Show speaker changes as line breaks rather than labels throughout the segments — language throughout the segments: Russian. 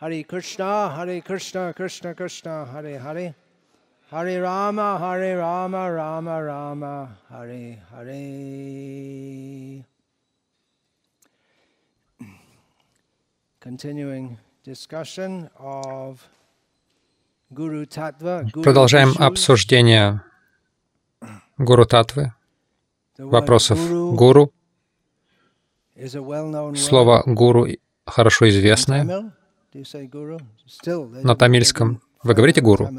Hare Krishna, Hare Krishna, Krishna Krishna, Hare Hare. Hare Rama, Hare Rama, Rama Rama, Hare Hare. Continuing discussion of Guru Tattva. Guru
Продолжаем обсуждение гуру татвы, вопросов гуру. Слово гуру хорошо известное На тамильском. Вы говорите гуру?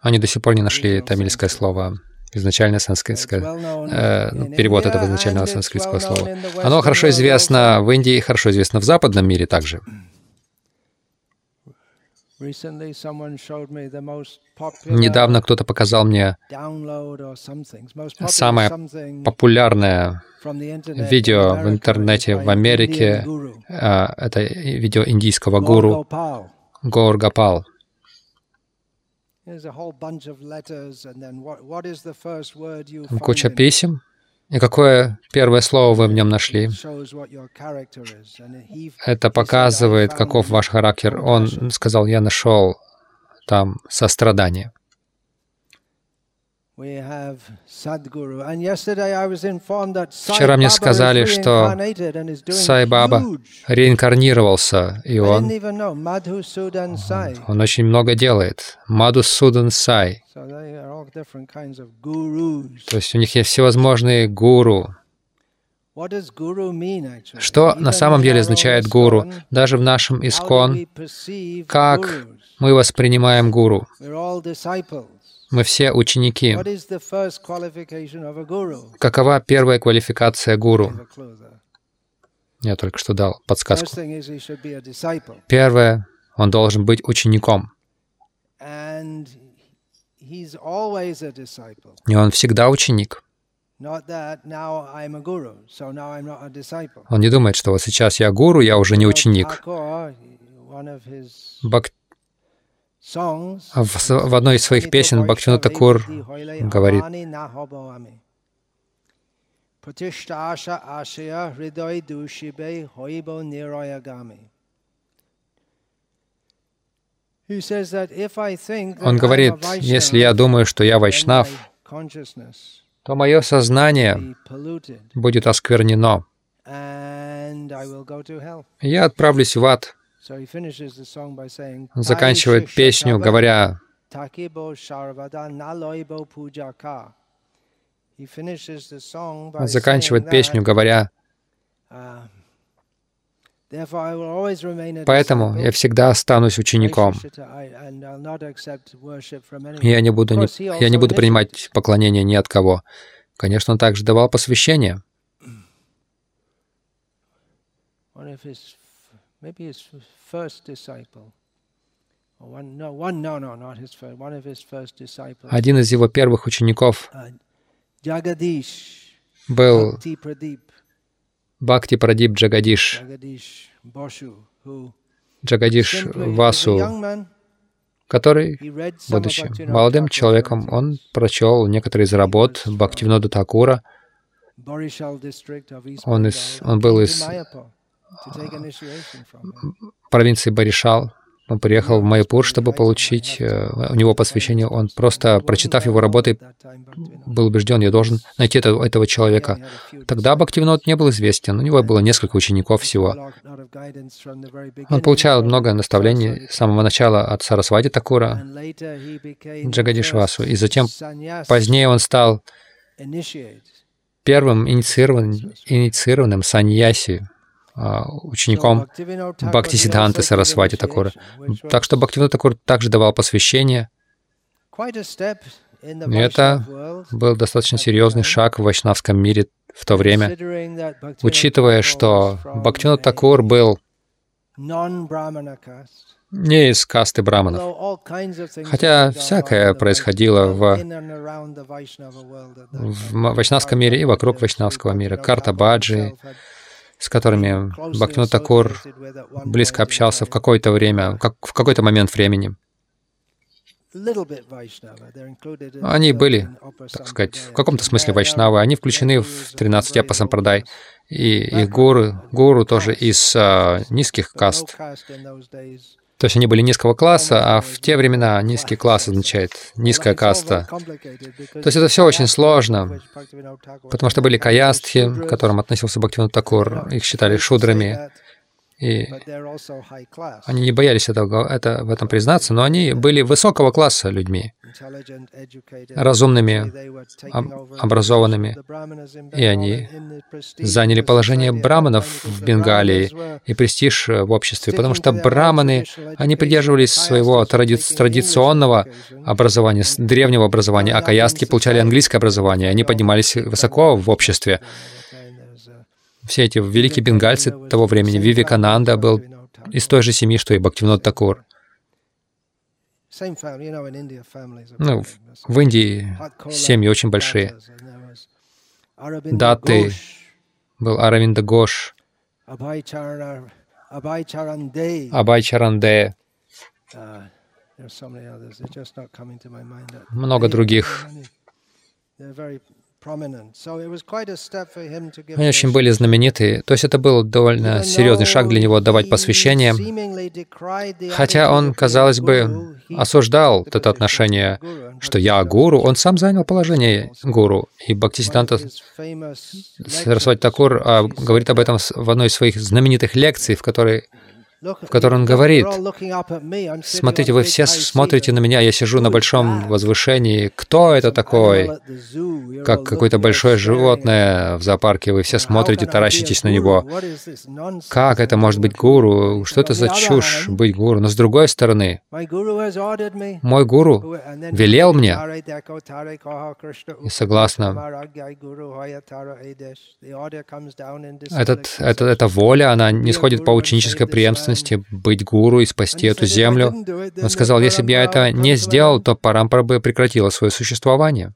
Они до сих пор не нашли тамильское слово, изначальное санскритское, э, ну, перевод этого изначального санскритского слова. Оно хорошо известно в Индии, хорошо известно в западном мире также. Недавно кто-то показал мне самое популярное видео в интернете в Америке. Э, Это видео индийского гуру. Гаур Гапал. Куча писем. И какое первое слово вы в нем нашли? Это показывает, каков ваш характер. Он сказал, я нашел там сострадание. Вчера мне сказали, что Сай Баба реинкарнировался, и он, он очень много делает. Мадусудан Сай. То есть у них есть всевозможные гуру. Что на самом деле означает гуру? Даже в нашем Искон, как мы воспринимаем гуру. Мы все ученики. Какова первая квалификация гуру? Я только что дал подсказку. Первое, он должен быть учеником. И он всегда ученик. Он не думает, что вот сейчас я гуру, я уже не ученик. Бак- в, в одной из своих песен Бхактивинод Такур говорит, он говорит, если я думаю, что я вайшнав, то мое сознание будет осквернено. Я отправлюсь в ад. Он заканчивает
"Pai
песню, говоря, он заканчивает песню, говоря,
uh,
поэтому я всегда останусь учеником. Я не буду, не- я не буду принимать поклонение ни от кого. Конечно, он также давал посвящение.
One of his, f- maybe his first disciple.
Один из его первых учеников
Uh,
был. Бхакти Прадип Джагадиш. Джагадиш Васу, который, будучи молодым человеком, он прочел некоторые из работ Бхактивинода Такура. Он из- он был из- Провинции Баришал. Он приехал в Майпур, чтобы получить э, у него посвящение. Он просто, прочитав его работы, был убежден, я должен найти этого, этого человека. Тогда Бхактивинод не был известен, у него было несколько учеников всего. Он получал много наставлений с самого начала от Сарасвати Такура, Джагадишвасу, и затем позднее он стал первым инициированным, инициированным саньяси, учеником Бхактисиддханты Сарасвати Такура. Так что Бхактивинод Такур также давал посвящение. И это был достаточно серьезный шаг в вайшнавском мире в то время, учитывая, что Бхактивинод Такур был не из касты браманов, хотя всякое происходило в, в вайшнавском мире и вокруг вайшнавского мира. Картабаджи, с которыми Бхактивинод Такур близко общался в какое-то время, как, в какой-то момент времени. Они были, так сказать, в каком-то смысле вайшнавы. Они включены в 13 апа сампрадай. И их гуру, гуру тоже из а, низких каст. То есть они были низкого класса, а в те времена низкий класс означает низкая каста. То есть это все очень сложно, потому что были каястхи, к которым относился Бхактивинод Такур, их считали шудрами. И они не боялись этого, это, в этом признаться, но они были высокого класса людьми, разумными, образованными, и они заняли положение браманов в Бенгалии и престиж в обществе, потому что браманы, они придерживались своего тради традиционного образования, древнего образования, а каястки получали английское образование, они поднимались высоко в обществе все эти великие бенгальцы того времени, Вивекананда был из той же семьи, что и Бхактивинод Такур. Ну, в Индии семьи очень большие. Даты был Аравинда Гош, Абай Чаранде, много других. Они очень были знамениты. То есть это был довольно серьезный шаг для него давать посвящение. Хотя он, казалось бы, осуждал это отношение, что я гуру, он сам занял положение гуру. И Бхактисиданта Сарасвати Такур а, говорит об этом в одной из своих знаменитых лекций, в которой в котором он говорит, «Смотрите, вы все смотрите на меня, я сижу на большом возвышении. Кто это такой? Как какое-то большое животное в зоопарке. Вы все смотрите, таращитесь на него. Как это может быть гуру? Что это за чушь быть гуру? Но с другой стороны, мой гуру велел мне, и согласно этот, это, эта воля, она не сходит по ученической преемственности, ответственности быть гуру и спасти эту землю. Он сказал, если бы я это не сделал, то Парампара бы прекратила свое существование.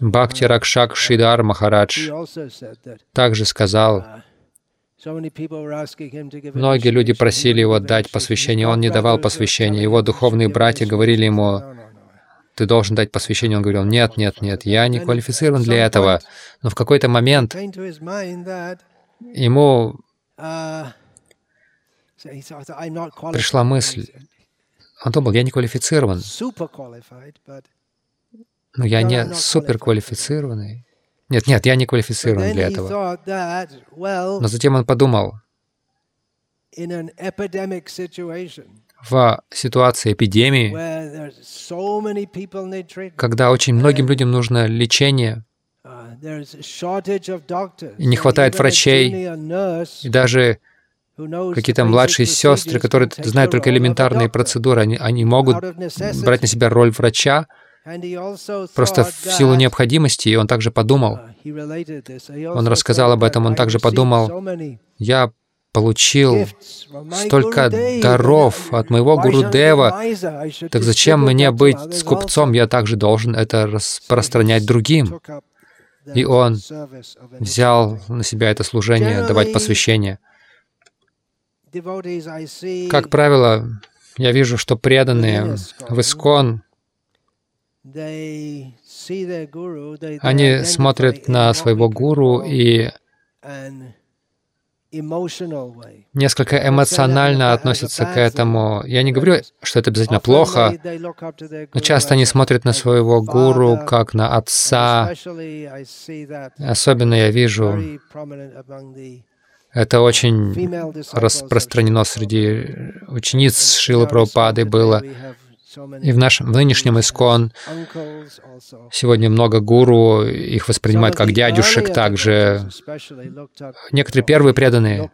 Бхакти Ракшак Шридар Махарадж также сказал, многие люди просили его дать посвящение, он не давал посвящения. Его духовные братья говорили ему, ты должен дать посвящение. Он говорил, нет, нет, нет, я не квалифицирован для этого. Но в какой-то момент ему пришла мысль, он думал, я не квалифицирован, но я не суперквалифицированный. Нет, нет, я не квалифицирован для этого. Но затем он подумал, в ситуации эпидемии, когда очень многим людям нужно лечение, uh, и не хватает врачей, и даже какие-то младшие сестры, которые знают только элементарные процедуры, они, они могут брать на себя роль врача, просто в силу необходимости, и он также подумал, uh, он рассказал об этом, он также подумал, я получил столько даров от моего Гуру Дева, так зачем мне быть скупцом? Я также должен это распространять другим. И он взял на себя это служение, давать посвящение. Как правило, я вижу, что преданные в Искон, они смотрят на своего гуру и несколько эмоционально относятся к этому. Я не говорю, что это обязательно плохо, но часто они смотрят на своего гуру как на отца. Особенно я вижу, это очень распространено среди учениц Шилы Прабхупады было. И в нашем в нынешнем искон сегодня много гуру, их воспринимают как дядюшек также. Некоторые первые преданные,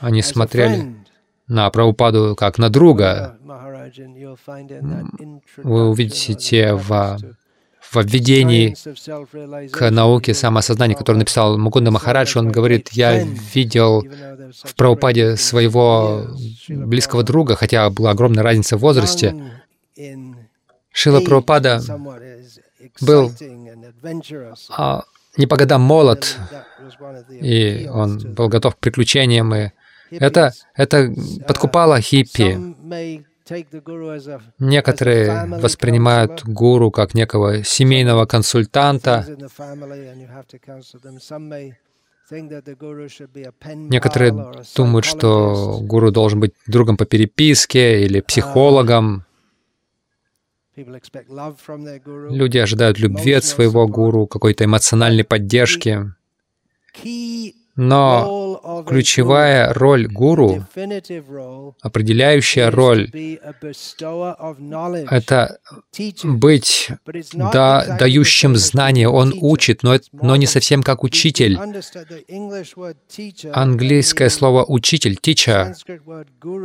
они смотрели на Прабхупаду как на друга. Вы увидите в в введении к науке самоосознания, который написал Мукунда Махарадж, он говорит, я видел в Прабхупаде своего близкого друга, хотя была огромная разница в возрасте. Шила Прабхупада был а, не по годам молод, и он был готов к приключениям, и Это, это подкупало хиппи. Некоторые воспринимают гуру как некого семейного консультанта. Некоторые думают, что гуру должен быть другом по переписке или психологом. Люди ожидают любви от своего гуру, какой-то эмоциональной поддержки. Но ключевая роль гуру, определяющая роль, это быть да, дающим знания. Он учит, но, но не совсем как учитель. Английское слово «учитель», «teacher»,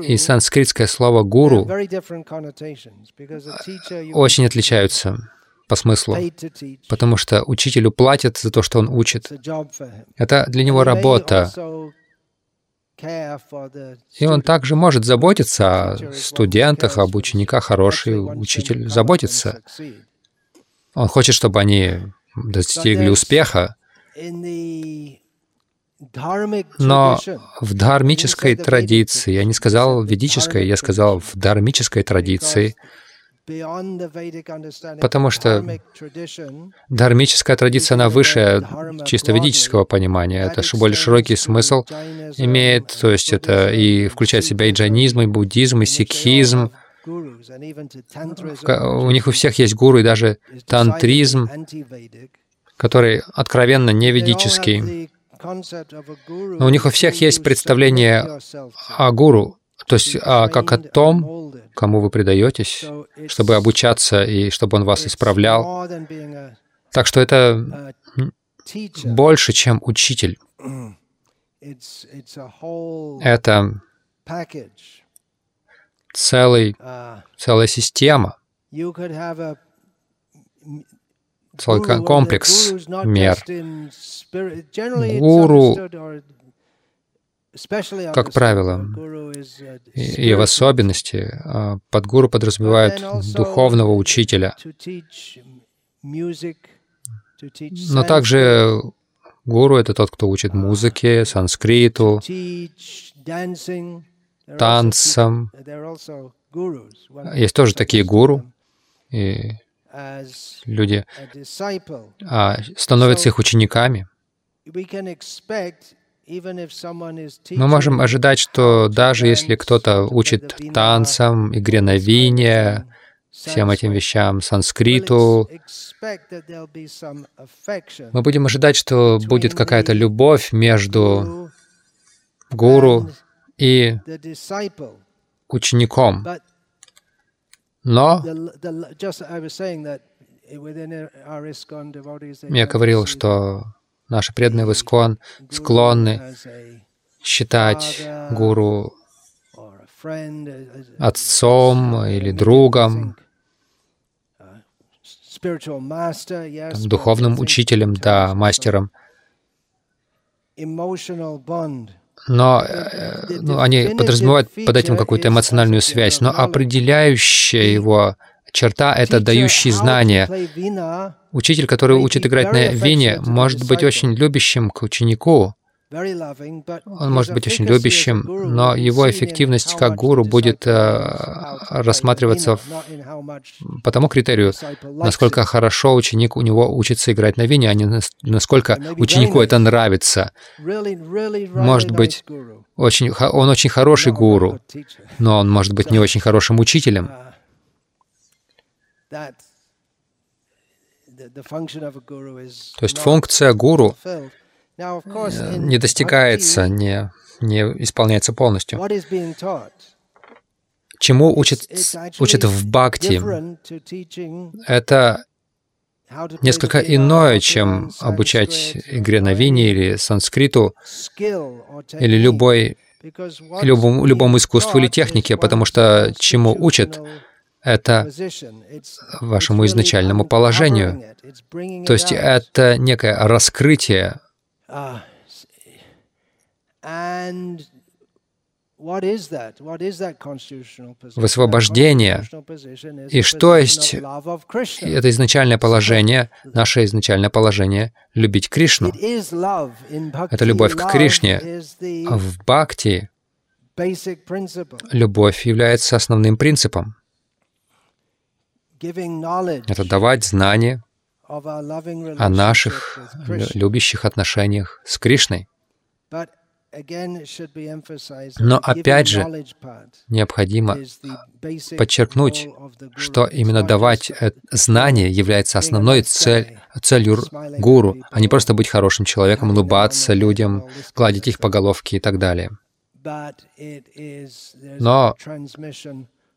и санскритское слово «гуру» очень отличаются по смыслу, потому что учителю платят за то, что он учит. Это для него работа. И он также может заботиться о студентах, об учениках. Хороший учитель заботится. Он хочет, чтобы они достигли успеха. Но в дхармической традиции, я не сказал ведической, я сказал в дхармической традиции, Потому что дхармическая традиция, она выше чисто ведического понимания. Это более широкий смысл имеет, то есть это и включает в себя и джайнизм, и буддизм, и сикхизм. У них у всех есть гуру, и даже тантризм, который откровенно не ведический. Но у них у всех есть представление о гуру, то есть как о том, кому вы предаетесь, чтобы обучаться и чтобы он вас исправлял. Так что это больше, чем учитель. Это целый, целая система, целый комплекс мер. Гуру как правило, и в особенности а, под гуру подразумевают духовного учителя. Но также гуру — это тот, кто учит музыке, санскриту, танцам. Есть тоже такие гуру, и люди а, становятся их учениками. Мы можем ожидать, что даже если кто-то учит танцам, игре на вине, всем этим вещам, санскриту, мы будем ожидать, что будет какая-то любовь между гуру и учеником. Но я говорил, что Наши преданные в Искон склонны считать гуру отцом или другом, там, духовным учителем, да, мастером. Но э, ну, они подразумевают под этим какую-то эмоциональную связь, но определяющая его черта — это дающий знания. Учитель, который учит играть на вине, может быть очень любящим к ученику, он может быть очень любящим, но его эффективность как гуру будет э, рассматриваться по тому критерию, насколько хорошо ученик у него учится играть на вине, а не насколько ученику это нравится. Может быть, очень, он очень хороший гуру, но он может быть не очень хорошим учителем. То есть функция гуру э, не достигается, не, не исполняется полностью. Чему учат, учат в бхакти? Это несколько иное, чем обучать игре на вине или санскриту, или любой, любому, любому искусству или технике, потому что чему учат, это вашему изначальному положению. То есть это некое раскрытие высвобождение. И что есть это изначальное положение, наше изначальное положение — любить Кришну. Это любовь к Кришне. В бхакти. Любовь является основным принципом. Это давать знания о наших любящих отношениях с Кришной. Но опять же, Необходимо подчеркнуть, что именно давать э, знание является основной цель, целью гуру, а не просто быть хорошим человеком, улыбаться людям, гладить их по головке и так далее. Но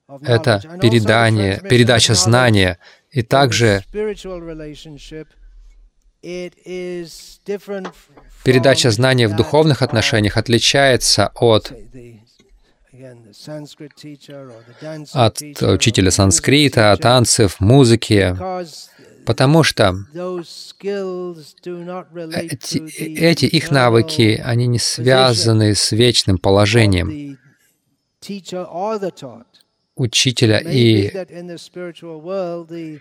Это передание, передача знания. И также передача знания в духовных отношениях отличается от, от учителя санскрита, танцев, музыки, потому что эти, эти их навыки, они не связаны с вечным положением учителя и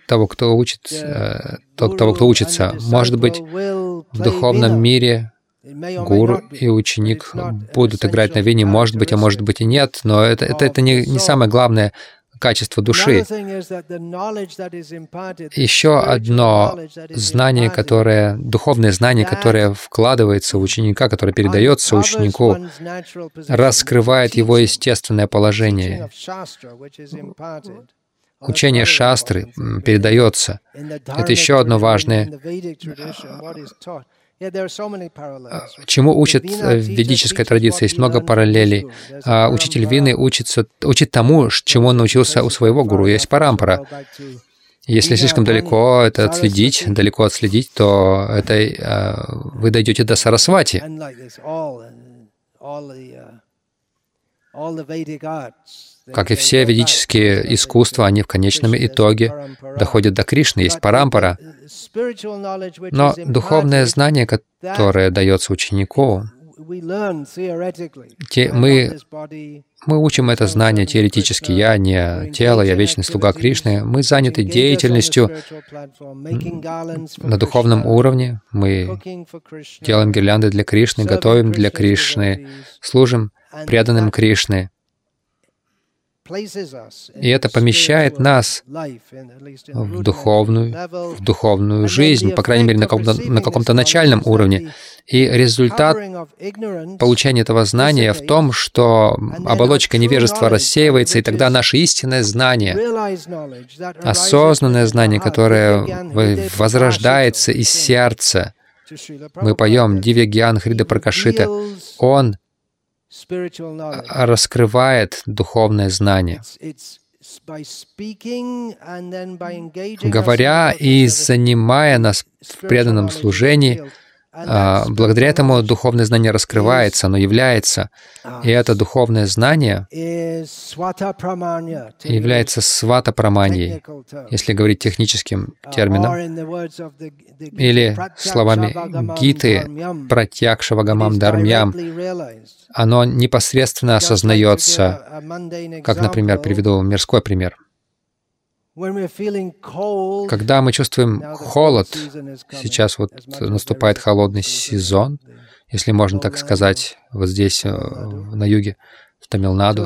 того, кто учит, э, то- того, кто учится. Может быть, в духовном мире гуру
be,
и ученик будут играть на вине, может быть, а может быть и нет, но это, это, это не, не самое главное качество души. Еще одно знание, которое, духовное знание, которое вкладывается в ученика, которое передается ученику, раскрывает его естественное положение.
Oh,
Учение шастры передается. Это еще одно важное.
Parallels.
Чему учат э, в ведической традиции? Есть много параллелей. А учитель. Вины учится, учит тому, чему он научился у своего гуру. Есть парампара. Если слишком далеко это отследить, далеко отследить, то это э, вы дойдете до Сарасвати. Как и все ведические искусства, они в конечном итоге доходят до Кришны, есть парампара. Но духовное знание, которое дается ученику, мы- мы учим это знание теоретически. Я не тело, я вечный слуга Кришны. Мы заняты деятельностью на духовном уровне. Мы делаем гирлянды для Кришны, готовим для Кришны, служим преданным Кришны. И это помещает нас в духовную, в духовную жизнь, по крайней мере, на каком-то, на каком-то начальном уровне. И результат получения этого знания в том, что оболочка невежества рассеивается, и тогда наше истинное знание, осознанное знание, которое возрождается из сердца. Мы поем Дивья Гьян Хрида Пракашита. Он. Раскрывает духовное знание. Говоря и занимая нас в преданном служении, а, благодаря этому духовное знание раскрывается, оно является. И это духовное знание является свата-праманьей, если говорить техническим
Uh,
термином, или словами Гиты. Пратьякшавагамам Дармьям, оно непосредственно осознается, как, например, приведу мирской пример. Когда мы чувствуем холод, сейчас вот наступает холодный сезон, если можно так сказать, вот здесь, э, на юге, в Тамилнаду.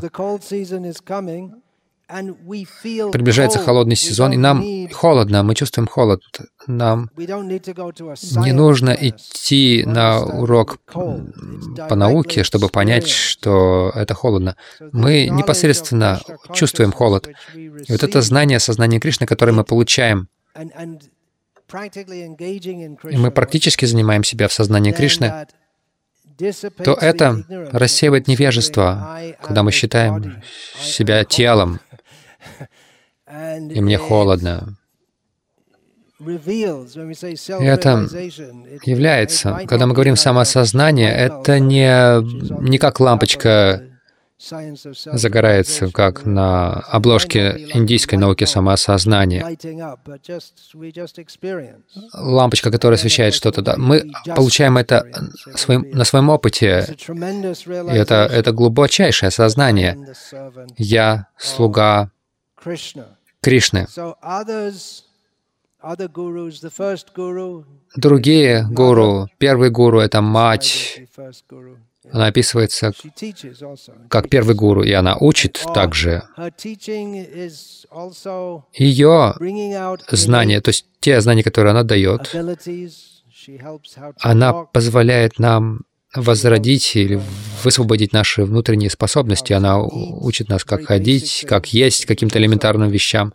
Приближается холодный сезон, и нам холодно, мы чувствуем холод. Нам не нужно идти на урок по науке, чтобы понять, что это холодно. Мы непосредственно чувствуем холод. И вот это знание, сознание Кришны, которое мы получаем, и мы практически занимаем себя в сознании Кришны, то это рассеивает невежество, когда мы считаем себя телом, и мне холодно. И это является, когда мы говорим самосознание, это не, не как лампочка загорается, как на обложке индийской науки самоосознания. Лампочка, которая освещает что-то. Да. Мы получаем это своим, на своем опыте. И это, это глубочайшее сознание. Я слуга. Кришны. Другие гуру, первый гуру — это мать, Она описывается как первый гуру, и она учит также. Ее знания, то есть те знания, которые она дает, она позволяет нам возродить или высвободить наши внутренние способности. Она учит нас, как ходить, как есть, каким-то элементарным вещам.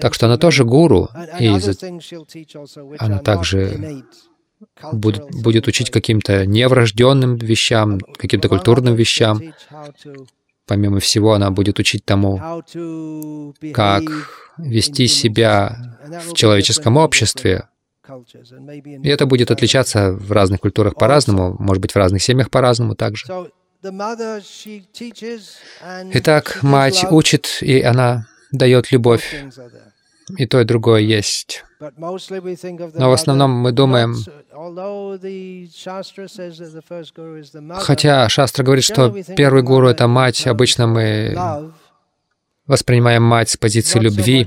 Так что она тоже гуру, и она также будет, будет учить каким-то неврожденным вещам, каким-то культурным вещам. Помимо всего, она будет учить тому, как вести себя в человеческом обществе. И это будет отличаться в разных культурах по-разному, может быть, в разных семьях по-разному также. Итак, мать учит, и она дает любовь. И то, и другое есть. Но в основном мы думаем,
mother,
хотя Шастра говорит, что первый гуру — это мать, обычно мы воспринимаем мать с позиции любви,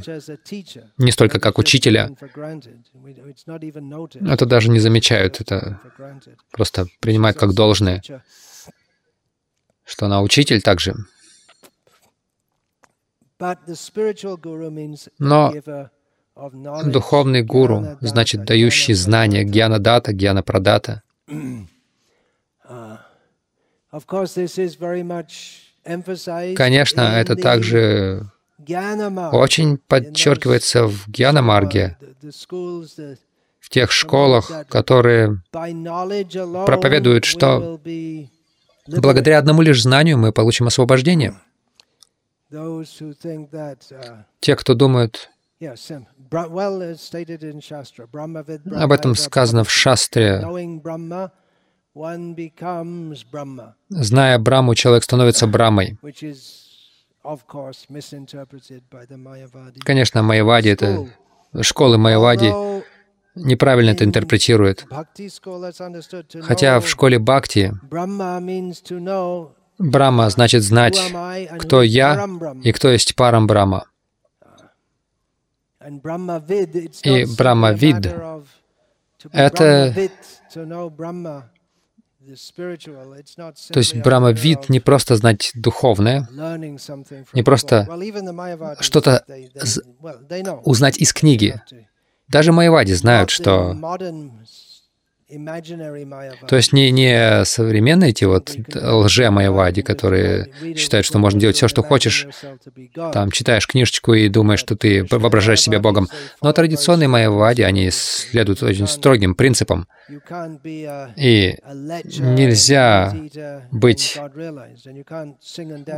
не столько как учителя. Это даже не замечают, это просто принимают как должное, что она учитель также. Но Духовный гуру значит дающий знания, гьяна дата, гьяна прадата.
Of course, this is very much emphasized
Конечно, это также очень подчеркивается в гьяна марге,
the- the schools that
в тех школах, которые проповедуют, что благодаря одному лишь знанию мы получим освобождение.
Uh,
Те, кто думают, об этом сказано в шастре, зная Браму, человек становится Брамой. Конечно, Майявади, это школы Майявади неправильно это
to
Хотя в школе Бхакти Брама значит знать, кто я и кто есть Парам Брама. И
be
это- То есть
simply a
Брама
matter
вид
of
не просто знать духовное, не просто что-то узнать из книги. Даже Майявади знают, что... То есть не, не современные эти вот лже-майявади, которые считают, что можно делать все, что хочешь, там читаешь книжечку и думаешь, что ты воображаешь себя Богом. Но традиционные майявади, они следуют очень строгим принципам. И нельзя быть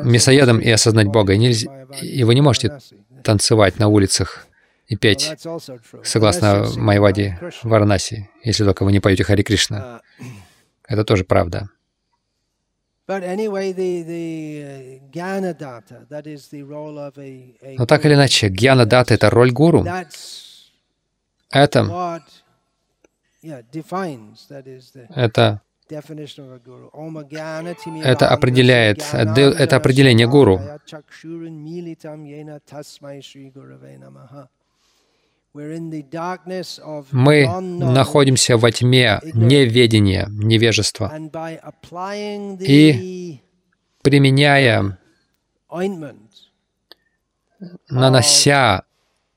мясоедом и осознать Бога. И, нельзя, и вы не можете танцевать на улицах и петь, согласно Майвади Варанаси, если только вы не поете Хари Кришна. Это тоже правда. Но так или иначе, гьяна дата — это роль гуру. Это, это, это определяет, это определение гуру. Мы находимся во тьме неведения, невежества. И применяя, нанося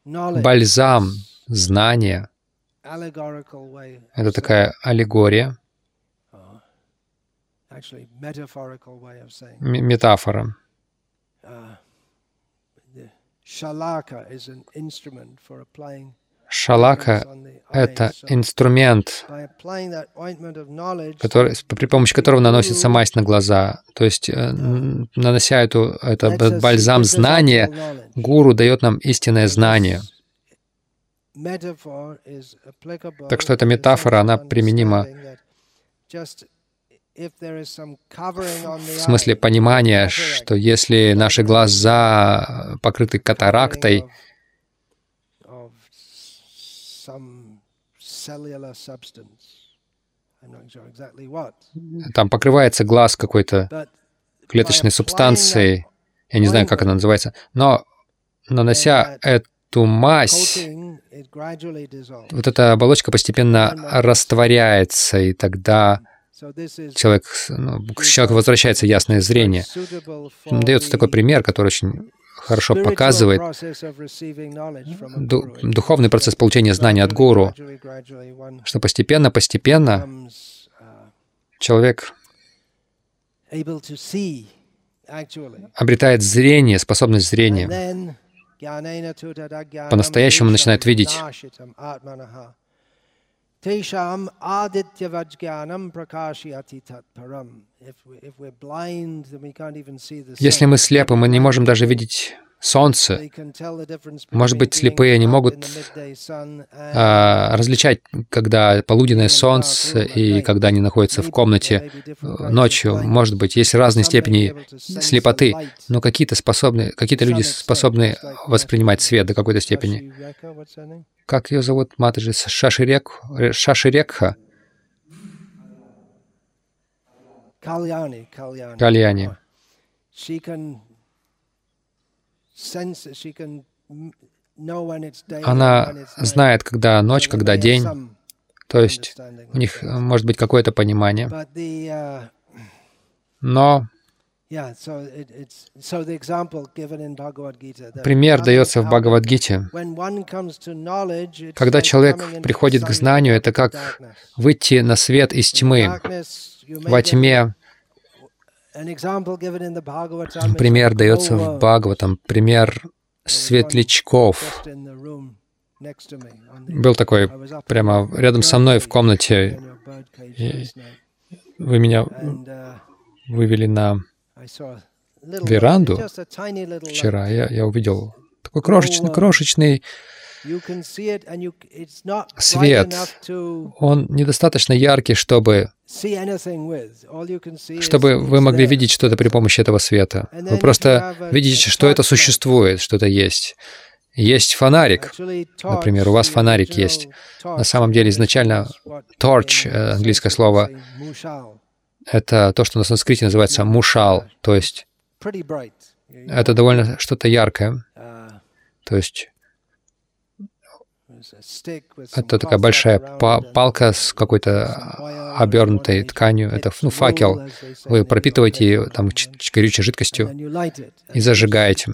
бальзам знания, это такая аллегория, метафора. Шалака — это инструмент, который, при помощи которого наносится мазь на глаза. То есть, нанося эту, это бальзам знания, гуру дает нам истинное знание. Так что эта метафора, она применима в смысле понимания, что если наши глаза покрыты катарактой, там покрывается глаз какой-то клеточной субстанцией, я не знаю, как она называется, но нанося эту мазь, вот эта оболочка постепенно растворяется, и тогда человек, ну, к человеку возвращается ясное зрение. Дается такой пример, который очень хорошо показывает духовный процесс получения знания от гуру, что постепенно-постепенно человек обретает зрение, способность зрения, по-настоящему начинает видеть. Если мы слепы, мы не можем даже видеть солнце. Может быть, слепые они могут а, различать, когда полуденное солнце и когда они находятся в комнате ночью. Может быть, есть разные степени слепоты, но какие-то способны, какие-то люди способны воспринимать свет до какой-то степени. Как ее зовут, Матаджи? Шаширек, Шаширекха? Кальяни. Кальяни. Она знает, когда ночь, когда день. То есть у них э, может быть какое-то понимание. Uh, Но пример дается в Бхагавадгите. Когда человек приходит к знанию, это как выйти на свет из тьмы. Во тьме Пример дается в Бхагаватам, пример светлячков. Был такой прямо рядом со мной в комнате. И вы меня
uh,
вывели на веранду вчера. Я, я увидел такой крошечный, крошечный свет, он недостаточно яркий, чтобы, чтобы вы могли видеть что-то при помощи этого света. Вы просто видите, что это существует, что это есть. Есть фонарик, например, у вас фонарик есть. На самом деле изначально torch, э, английское слово, это то, что на санскрите называется мушал, то есть это довольно что-то яркое. То есть это такая большая палка с какой-то обернутой тканью. Это ну, факел. Вы пропитываете ее там горючей жидкостью и зажигаете.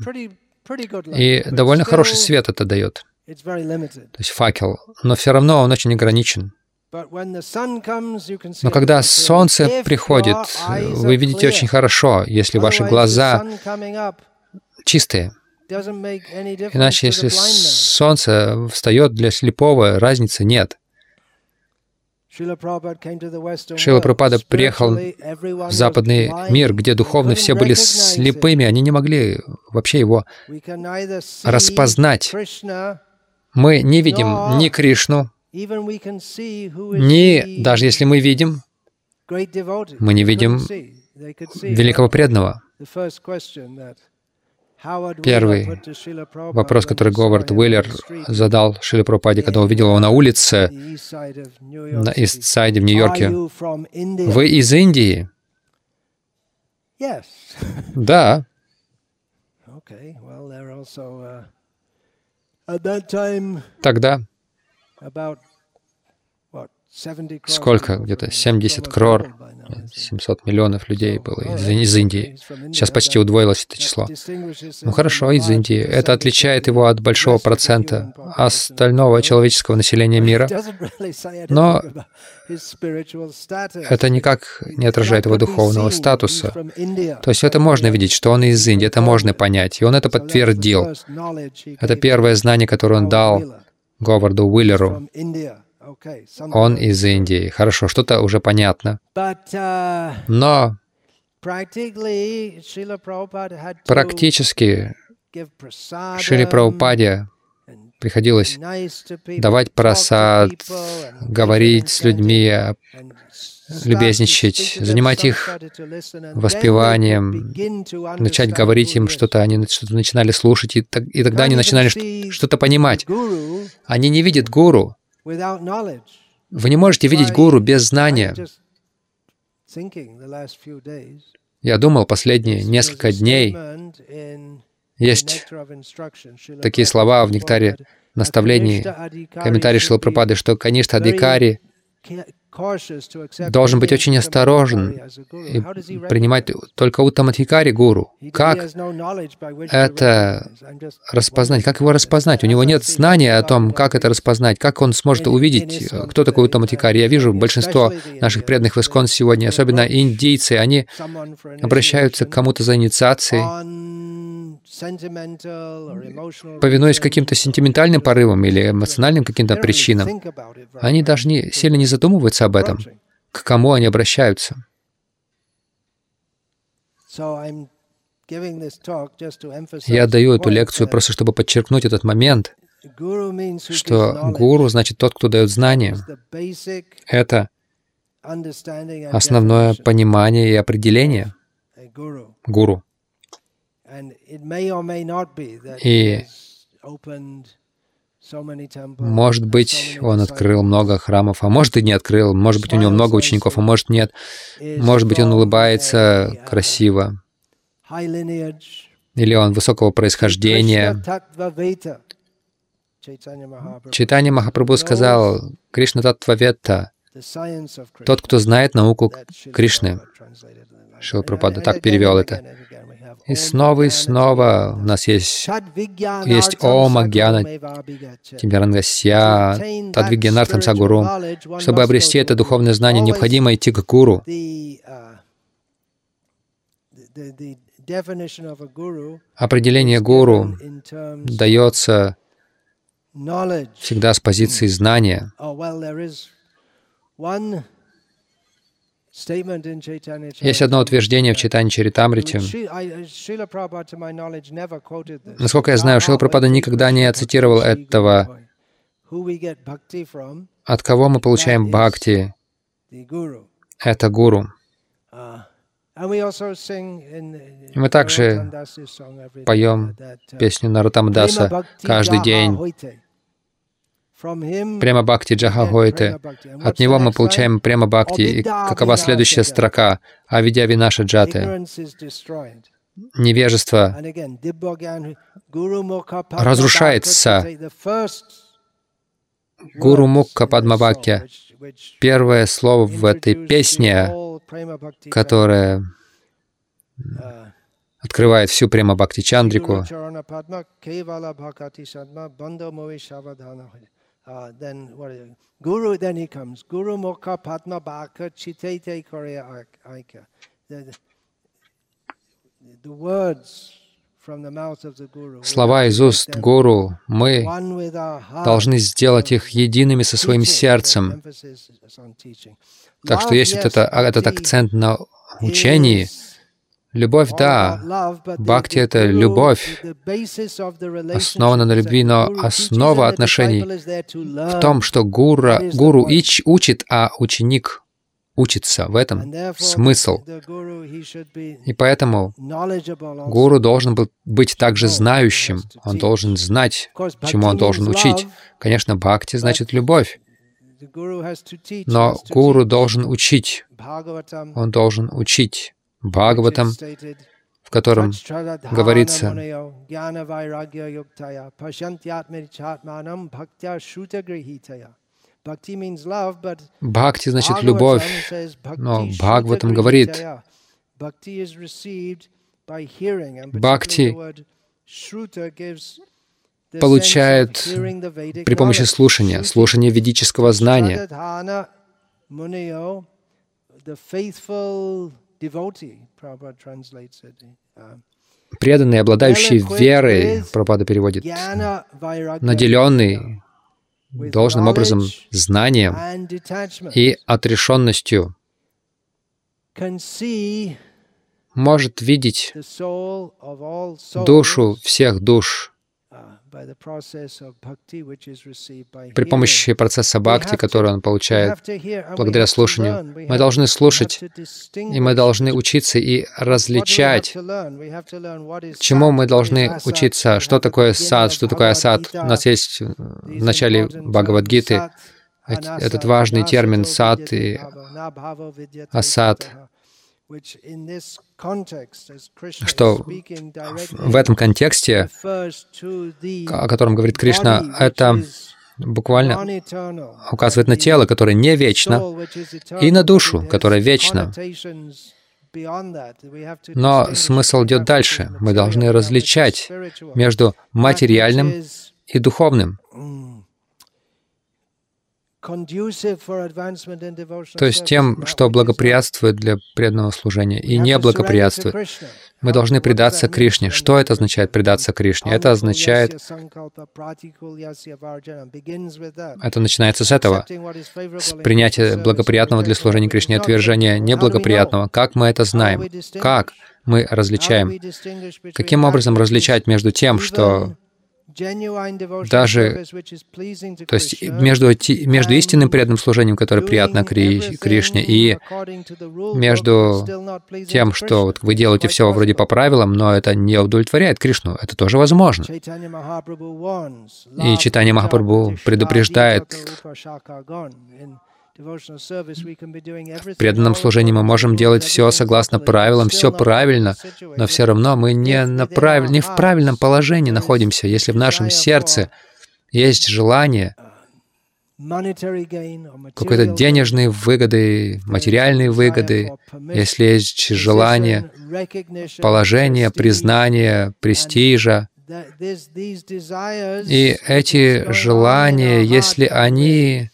И довольно хороший свет это дает. То есть факел. Но все равно он очень ограничен. Но когда солнце приходит, вы видите очень хорошо, если ваши глаза чистые. Иначе, если солнце встает для слепого, разницы нет. Шила Прабхупада приехал в западный мир, где духовно все были слепыми, они не могли вообще его распознать. Мы не видим ни Кришну, ни, даже если мы видим, мы не видим великого преданного. Первый вопрос, который Говард Уиллер задал Шиле Пропаде, когда увидел его на улице на Ист-Сайде в Нью-Йорке. «Вы из Индии?» «Да». Тогда сколько? Где-то 70 крор, 700 миллионов людей было из, из Индии. Сейчас почти удвоилось это число. Ну хорошо, из Индии. Это отличает его от большого процента остального человеческого населения мира. Но это никак не отражает его духовного статуса. То есть это можно видеть, что он из Индии, это можно понять. И он это подтвердил. Это первое знание, которое он дал Говарду Уиллеру. Он из Индии. Хорошо, что-то уже понятно.
Uh,
Но практически Шили Прабхупаде приходилось давать просад, говорить с людьми, любезничать, занимать их воспеванием, начать говорить им что-то, они что-то начинали слушать, и, и тогда они начинали что-то понимать. Они не видят гуру, вы не можете видеть гуру без знания. Я думал последние несколько дней, есть такие слова в нектаре наставлений, комментарий Шилапрапады, что, конечно, Адикари должен быть очень осторожен и принимать только Уттамадхикари гуру. Как это распознать? Как его распознать? У него нет знания о том, как это распознать, как он сможет увидеть, кто такой Уттамадхикари. Я вижу большинство наших преданных в Искон сегодня, особенно индийцы, они обращаются к кому-то за инициацией, повинуясь каким-то сентиментальным порывам или эмоциональным каким-то причинам, они даже не, сильно не задумываются об этом, к кому они обращаются. Я даю эту лекцию просто, чтобы подчеркнуть этот момент, что гуру значит тот, кто дает знания. Это основное понимание и определение гуру. И может быть, он открыл много храмов, а может и не открыл, может быть, у него много учеников, а может нет. Может быть, он улыбается красиво, или он высокого происхождения. Чайтанья Махапрабху. Сказал, Кришна Таттваветта, тот, кто знает науку Кришны. Шила Прабхупада так перевел это. И снова и снова у нас есть, есть Ома Гьяна Тимирангасья, Тадвигьянартам Сагуру. Чтобы обрести это духовное знание, необходимо идти к гуру. Определение гуру дается всегда с позиции знания. Есть одно утверждение в читании Чаритамрите. Насколько я знаю, Шила Прабхупада никогда не цитировал этого. От кого мы получаем бхакти? Это гуру. И мы также поем песню Нарутамдаса каждый день. Према Бхакти Джахагойте. От него мы получаем Према Бхакти. И какова следующая строка? Авидя Винаша Джаты. Невежество разрушается. Гуру Мукка Падмавакья. Первое слово в этой песне, которое открывает всю Према Бхакти Чандрику.
Uh, then what is it? Guru, then he comes. Guru Mokha Padma Bhaka Chitete Korea Aika. The, the words
Слова из уст Гуру, мы должны сделать их едиными со своим сердцем. Так что есть вот это, этот акцент на учении, Любовь, да, бхакти — это любовь, основана на любви, но основа отношений в том, что гура, гуру ич, учит, а ученик учится. В этом смысл. И поэтому гуру должен быть также знающим. Он должен знать, чему он должен учить. Конечно, бхакти значит любовь. Но гуру должен учить. Он должен учить. Бхагаватам, в котором говорится, Бхакти значит любовь, но Бхагаватам говорит, Бхакти получает при помощи слушания, слушания ведического знания. Uh, Преданный, обладающий верой, Прабхупада переводит, наделенный должным образом знанием и отрешенностью, может видеть душу всех душ при помощи процесса бхакти, который он получает благодаря слушанию. Мы должны слушать, и мы должны учиться и различать, чему мы должны учиться, что такое сад, что такое асад. У нас есть в начале Бхагавадгиты этот важный термин сад и асад что в этом контексте, о котором говорит Кришна, это буквально указывает на тело, которое не вечно, и на душу, которая вечна. Но смысл идет дальше. Мы должны различать между материальным и духовным. То есть тем, что благоприятствует для преданного служения и не благоприятствует. Мы должны предаться Кришне. Что это означает предаться Кришне? Это означает... Это начинается с этого. С принятия благоприятного для служения Кришне, отвержения неблагоприятного. Как мы это знаем? Как мы различаем? Каким образом различать между тем, что даже, то есть между, между истинным преданным служением, которое приятно Кри, Кришне, и между тем, что вот вы делаете все вроде по правилам, но это не удовлетворяет Кришну, это тоже возможно. И читание Махапрабху предупреждает в преданном служении мы можем делать все согласно правилам, все правильно, но все равно мы не, на прав... не в правильном положении находимся. Если в нашем сердце есть желание какой-то денежные выгоды, материальные выгоды, если есть желание положения, признания, престижа, и эти желания, если они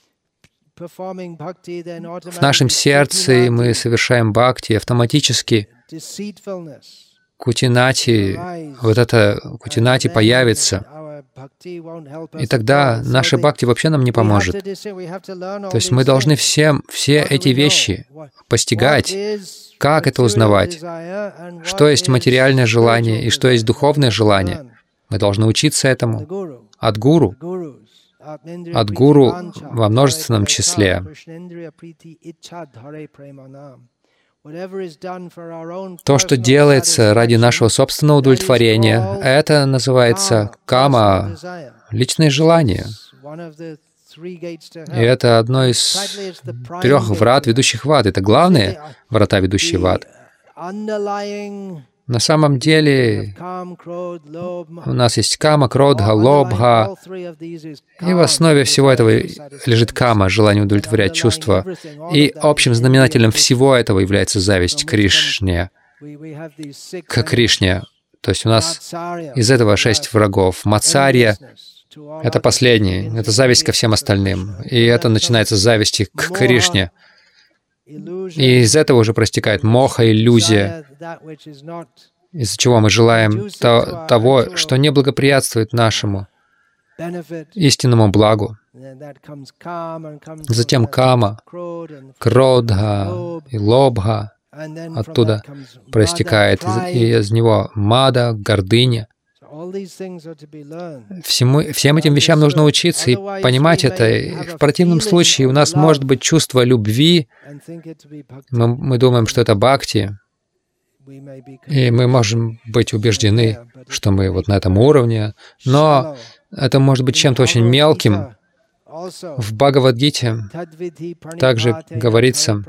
в нашем сердце мы совершаем бхакти, автоматически кутинати, вот это кутинати появится. И тогда наша бхакти вообще нам не поможет. То есть мы должны всем, все эти вещи постигать, как это узнавать, что есть материальное желание и что есть духовное желание. Мы должны учиться этому от гуру от гуру во множественном числе. То, что делается ради нашего собственного удовлетворения, это называется кама, личное желание. И это одно из трех врат, ведущих в ад. Это главные врата, ведущие в ад. На самом деле у нас есть кама, кродха, лобха, и в основе всего этого лежит кама, желание удовлетворять чувства. И общим знаменателем всего этого является зависть к Кришне, к Кришне. То есть у нас из этого шесть врагов. Мацарья — это последний, это зависть ко всем остальным. И это начинается с зависти к Кришне. И из этого уже простекает моха, иллюзия, из-за чего мы желаем то, того, что не благоприятствует нашему истинному благу. Затем кама, кродха и лобха, оттуда проистекает, и из него мада, гордыня. Всему, всем этим вещам нужно учиться и понимать это. И в противном случае у нас может быть чувство любви. Мы, мы думаем, что это бхакти. И мы можем быть убеждены, что мы вот на этом уровне. Но это может быть чем-то очень мелким. В Бхагавадгите также говорится,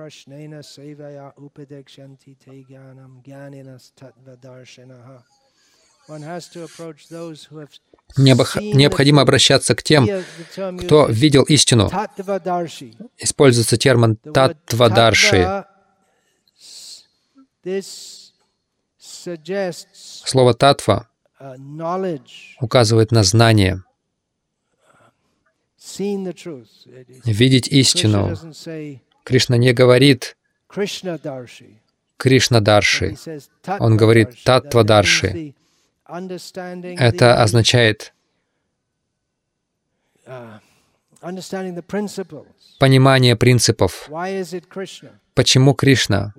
Необходимо обращаться к тем, кто видел истину. Используется термин «таттвадарши». Слово «татва» указывает на знание, видеть истину. Кришна не говорит Кришна Дарши. Он говорит Татва Дарши. Это означает
uh,
понимание принципов. Почему Кришна?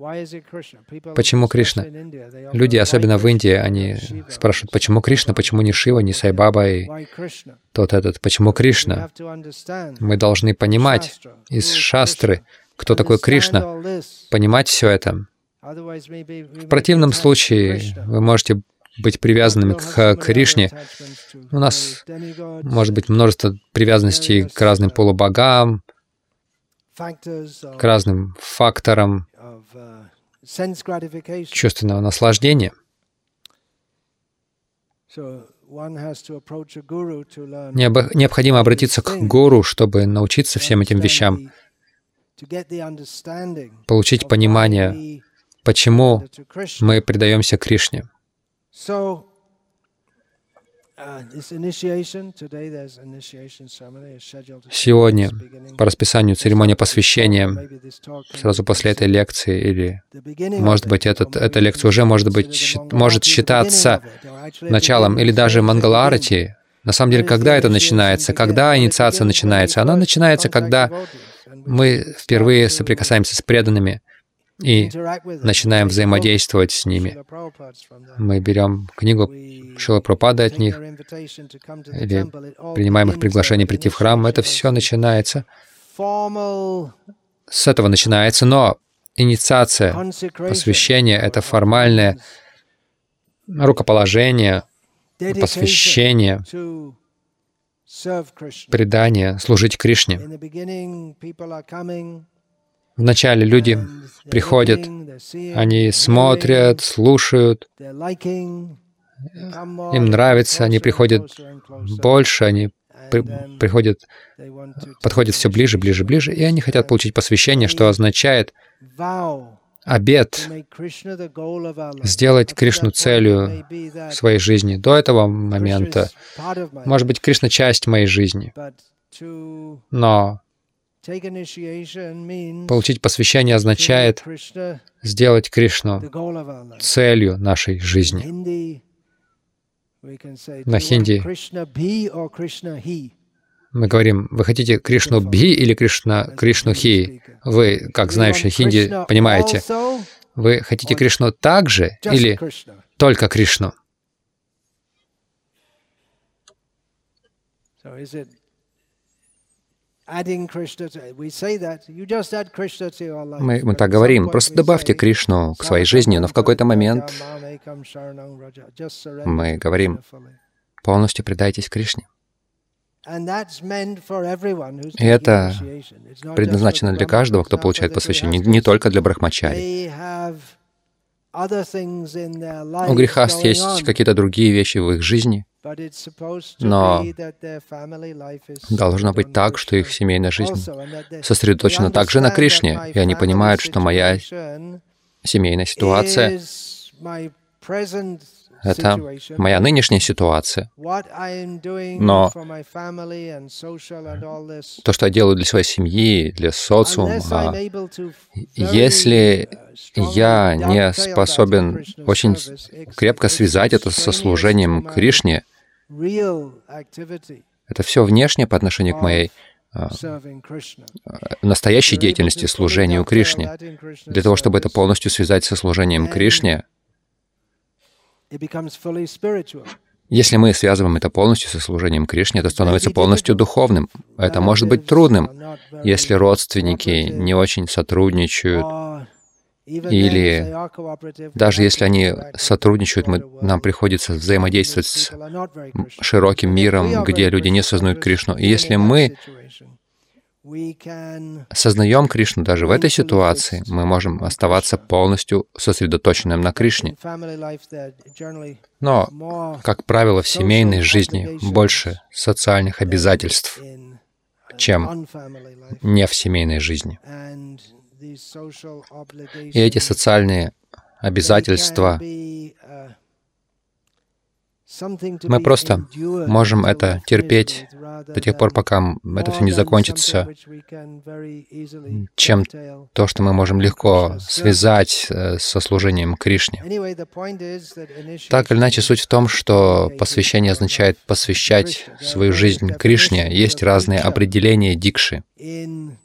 Почему Кришна? Люди, особенно в Индии, они спрашивают, почему Кришна, почему не Шива, не Сайбаба и тот этот, почему Кришна? Мы должны понимать из шастры, кто такой Кришна, понимать все это. В противном случае вы можете быть привязанными к Кришне. У нас может быть множество привязанностей к разным полубогам, к разным факторам чувственного наслаждения. Необходимо обратиться к гуру, чтобы научиться всем этим вещам, получить понимание, почему мы предаемся Кришне. Сегодня по расписанию церемония посвящения, сразу после этой лекции, или, может быть, этот, эта лекция уже может, быть, может считаться началом, или даже Мангаларати. На самом деле, когда это начинается? Когда инициация начинается? Она начинается, когда мы впервые соприкасаемся с преданными, и начинаем взаимодействовать с ними. Мы берем книгу Шила Пропада от них, или принимаем их приглашение прийти в храм. Это все начинается. С этого начинается, но инициация, посвящение — это формальное рукоположение, посвящение, предание, служить Кришне. Вначале люди приходят, они смотрят, слушают, им нравится, они приходят больше, они при, приходят, подходят все ближе, ближе, ближе, и они хотят получить посвящение, что означает обет сделать Кришну целью своей жизни. До этого момента, может быть, Кришна — часть моей жизни, но Получить посвящение означает сделать Кришну целью нашей жизни. На хинди мы говорим, вы хотите Кришну Бхи или Кришна, Кришну Хи? Вы, как знающие хинди, понимаете, вы хотите Кришну также или только Кришну? Мы, мы так говорим, просто добавьте Кришну к своей жизни, но в какой-то момент мы говорим, полностью предайтесь Кришне. И это предназначено для каждого, кто получает посвящение, не, только для брахмачари. У грехаст есть какие-то другие вещи в их жизни, но должно быть так, что их семейная жизнь сосредоточена также на Кришне, и они понимают, что моя семейная ситуация — это моя нынешняя ситуация. Но то, что я делаю для своей семьи, для социума, если я не способен очень крепко связать это со служением Кришне, это все внешнее по отношению к моей а, настоящей деятельности, служению Кришне. Для того, чтобы это полностью связать со служением Кришне, если мы связываем это полностью со служением Кришне, это становится полностью духовным. Это может быть трудным, если родственники не очень сотрудничают, или даже если они сотрудничают, мы, нам приходится взаимодействовать с широким миром, где люди не сознают Кришну. И если мы сознаем Кришну даже в этой ситуации, мы можем оставаться полностью сосредоточенным на Кришне. Но, как правило, в семейной жизни больше социальных обязательств, чем не в семейной жизни. И эти социальные обязательства, мы просто можем это терпеть до тех пор, пока это все не закончится, чем то, что мы можем легко связать э, со служением Кришне. Так или иначе, суть в том, что посвящение означает посвящать свою жизнь Кришне. Есть разные определения дикши. В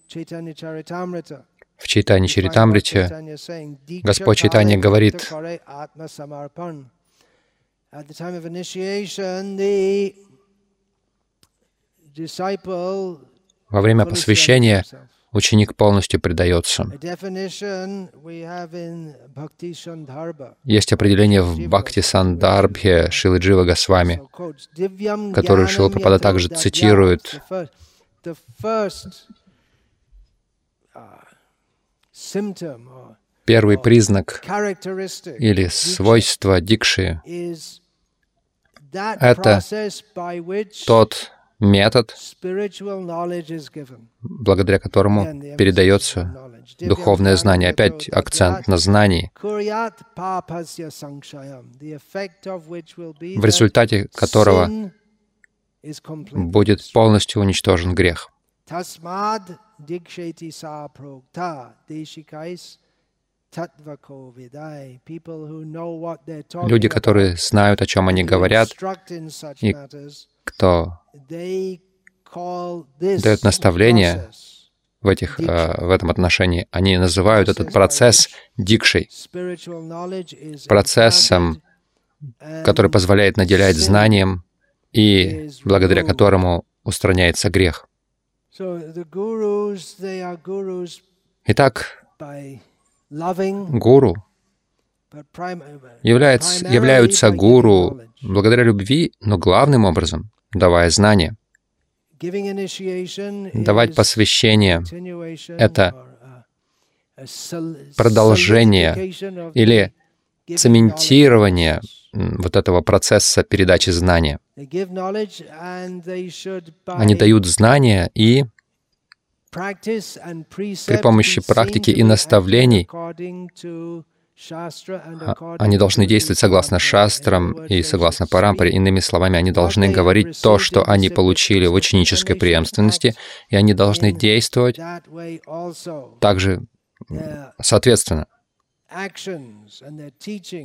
Чайтане Чаритамрите Господь Чайтанья говорит, во время посвящения ученик полностью предается. Есть определение в Бхакти Сандарбхе Шилы Джива Госвами, которую Шила Прабхада также цитирует. Первый признак или свойство дикши Это тот метод, благодаря которому передается духовное знание. Опять акцент на знании, в результате которого будет полностью уничтожен грех. Люди, которые знают, о чем они говорят, и кто дает наставления в, этих, э, в этом отношении, они называют этот процесс дикшей, процессом, который позволяет наделять знанием и благодаря которому устраняется грех. Итак, гуру являются
giving
гуру благодаря любви, но главным образом давая знания. Давать посвящение это продолжение или цементирование вот этого процесса передачи знания. Они дают знания и при помощи практики и наставлений а, они должны действовать согласно шастрам и согласно
speak
Иными словами, они должны говорить то, что они получили в ученической преемственности, и они должны действовать также соответственно.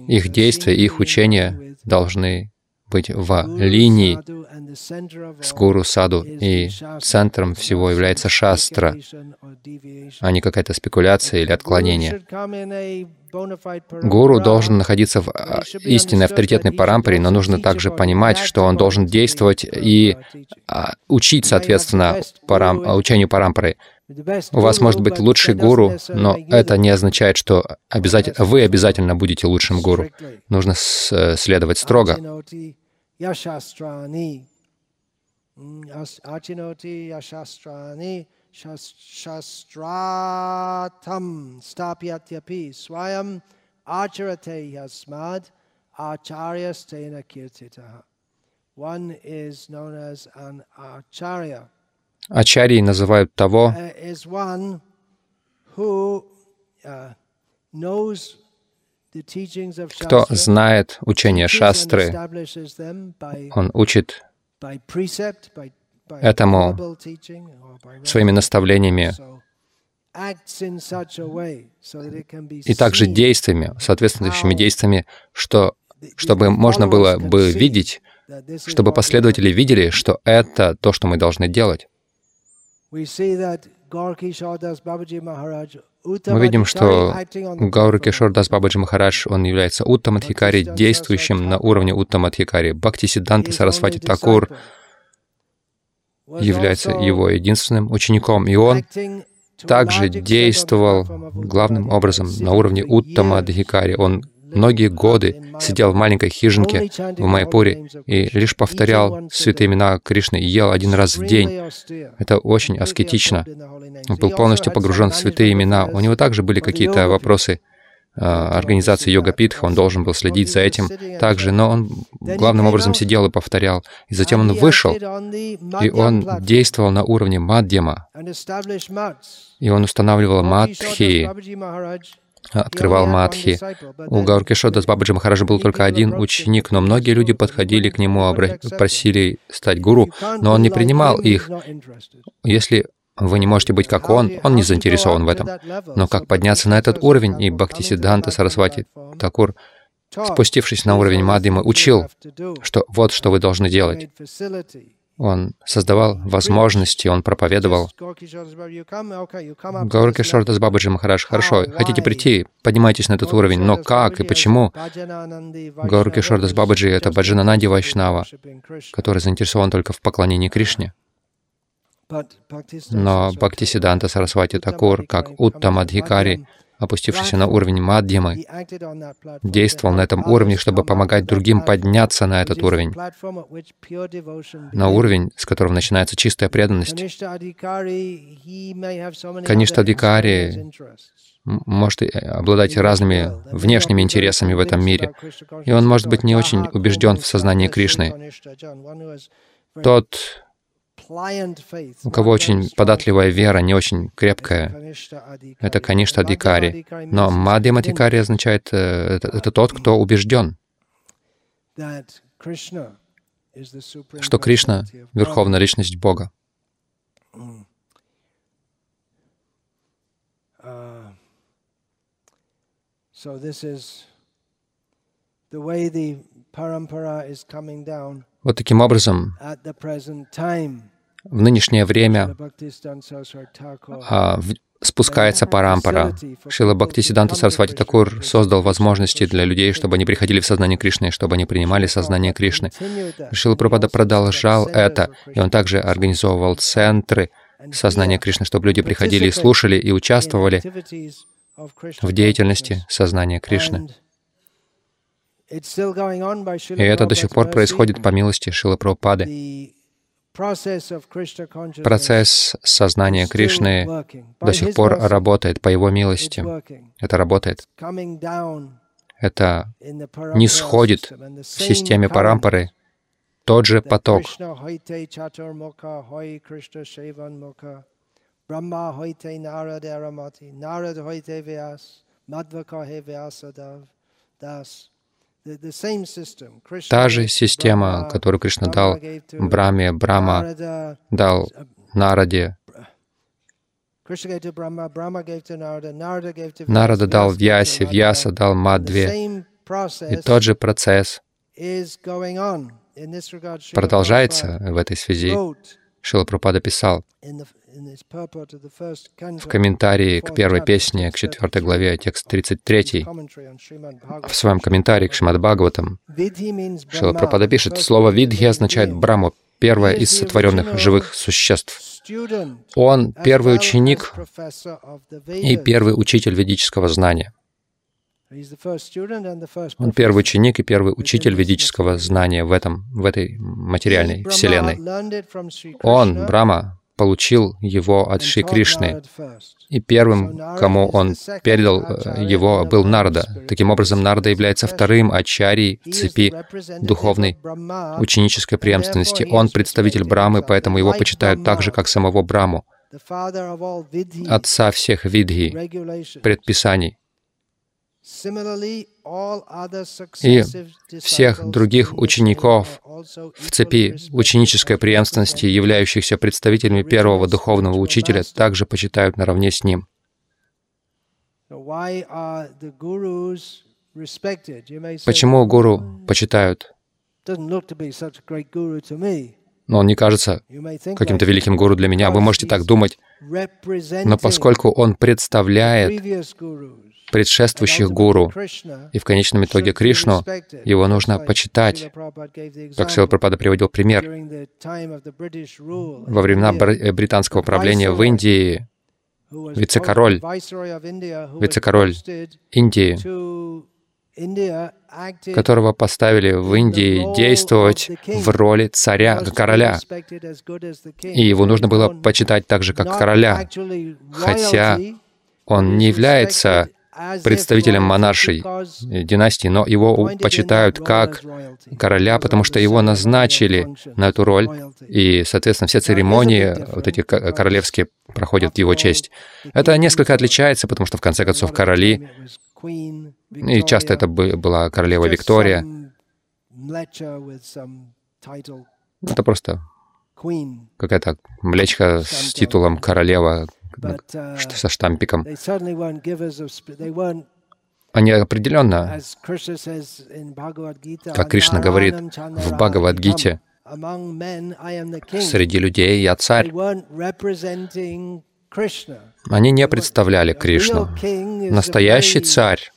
Их действия,
to
их учения должны быть в линии. С гуру саду, и центром всего является шастра, а не какая-то спекуляция или отклонение. Гуру должен находиться в а, истинной авторитетной парампаре, но нужно также понимать, что он должен действовать и а, учить, соответственно, парам, а, учению парампары. У вас может быть лучший гуру, но это не означает, что обязательно, вы обязательно будете лучшим гуру. Нужно э, следовать строго.
Achinoti yashastrani. Mm, as- Achinoti yashastrani shas- shastratam stapyatyapi swayam acharate yasmad acharyastena kirtitaha. One is known as an acharya.
Ачарьи называют того,
uh, is one who uh, knows the teachings of
кто знает учение шастры. Он учит этому своими наставлениями и также действиями, соответствующими действиями, что, чтобы можно было бы видеть, чтобы последователи видели, что это то, что мы должны делать. Мы видим, что Гаура Кешор Дас Бабаджи Махарадж, он является Уттамадхикари, действующим на уровне Уттамадхикари. Бхакти Сиддханта Сарасвати Такур является его единственным учеником, и он также действовал главным образом на уровне Уттама Дхикари. Он многие годы сидел в маленькой хижинке в Майпуре и лишь повторял святые имена Кришны и ел один раз в день. Это очень аскетично. Он был полностью погружен в святые имена. У него также были какие-то вопросы а, организации йога питха, он должен был следить за этим также, но он главным образом сидел и повторял. И затем он вышел, и он действовал на уровне мадьяма, и он устанавливал мадхи, открывал мадхи. У Гауркишода с Бабаджи Махараджа был только один ученик, но многие люди подходили к нему, просили стать гуру, но он не принимал их. Если вы не можете быть как он, он не заинтересован в этом. Но как подняться на этот уровень, и Бхактисиддханта Сарасвати Такур, спустившись на уровень Мадхимы, учил, что вот что вы должны делать. Он создавал возможности, он проповедовал. Гаурки Шордас Бабаджи Махарадж, хорошо, хотите прийти, поднимайтесь на этот уровень, но как и почему? Гаурки Шордас Бабаджи — это Баджанананди Вайшнава, который заинтересован только в поклонении Кришне. Но Бхактисиданта Сарасвати Такур, как Уттамадхикари, опустившийся на уровень Мадьямы, действовал на этом уровне, чтобы помогать другим подняться на этот уровень, на уровень, с которого начинается чистая преданность. Конечно, Адикари может обладать разными внешними интересами в этом мире, и он может быть не очень убежден в сознании Кришны. Тот, у кого очень податливая вера, не очень крепкая, это, конечно, Адикари. Но Мадхьям Адикари означает, э, это, это тот, кто убежден, что Кришна — Верховная Личность Бога.
So this is the way the parampara is coming down
вот таким образом, в нынешнее время а, в, спускается парампара. Шила Бхактисиданта Сарасвати Такур создал возможности для людей, чтобы они приходили в сознание Кришны, чтобы они принимали сознание Кришны. Шила Прабхада продолжал это, и он также организовывал центры сознания Кришны, чтобы люди приходили и слушали, и участвовали в деятельности сознания Кришны. И это до сих пор происходит по милости Шилы Прабхупады. Процесс сознания Кришны до сих пор работает по Его милости. Это работает. Это не сходит в системе парампары тот же поток. Brahma Та же система, которую Кришна дал Браме, Брама дал Нараде. Нарада дал Вьясе, Вьяса дал Мадве. И тот же процесс продолжается в этой связи. Шила Пропада писал в комментарии к первой песне, к четвертой главе, текст 33, в своем комментарии к Шимад Бхагаватам, Шила Пропада пишет, слово «видхи» означает «браму», первое из сотворенных живых существ. Он первый ученик и первый учитель ведического знания. Он первый ученик и первый учитель ведического знания в, этом, в этой материальной вселенной. Он, Брама, получил его от Шри Кришны. И первым, кому он передал э, его, был Нарда. Таким образом, Нарда является вторым ачарьей в цепи духовной ученической преемственности. Он представитель Брамы, поэтому его почитают так же, как самого Браму, отца всех видхи, предписаний. И всех других учеников в цепи ученической преемственности, являющихся представителями первого духовного учителя, также почитают наравне с ним. Почему гуру почитают? Но он не кажется каким-то великим гуру для меня. Вы можете так думать. Но поскольку он представляет предшествующих гуру. И в конечном итоге Кришну, его нужно почитать. Как Сила Прабхада приводил пример. Во времена британского правления в Индии вице-король, вице-король Индии, которого поставили в Индии действовать в роли царя, короля. И его нужно было почитать так же, как короля, хотя он не является представителем монаршей династии, но его почитают как короля, потому что его назначили на эту роль, и, соответственно, все церемонии вот эти королевские проходят в его честь. Это несколько отличается, потому что, в конце концов, короли, и часто это была королева Виктория, это просто какая-то млечка с титулом королева Uh, со штампиком. Они определенно, как Кришна говорит в Бхагавадгите, среди людей я царь. Они не представляли Кришну. Настоящий царь,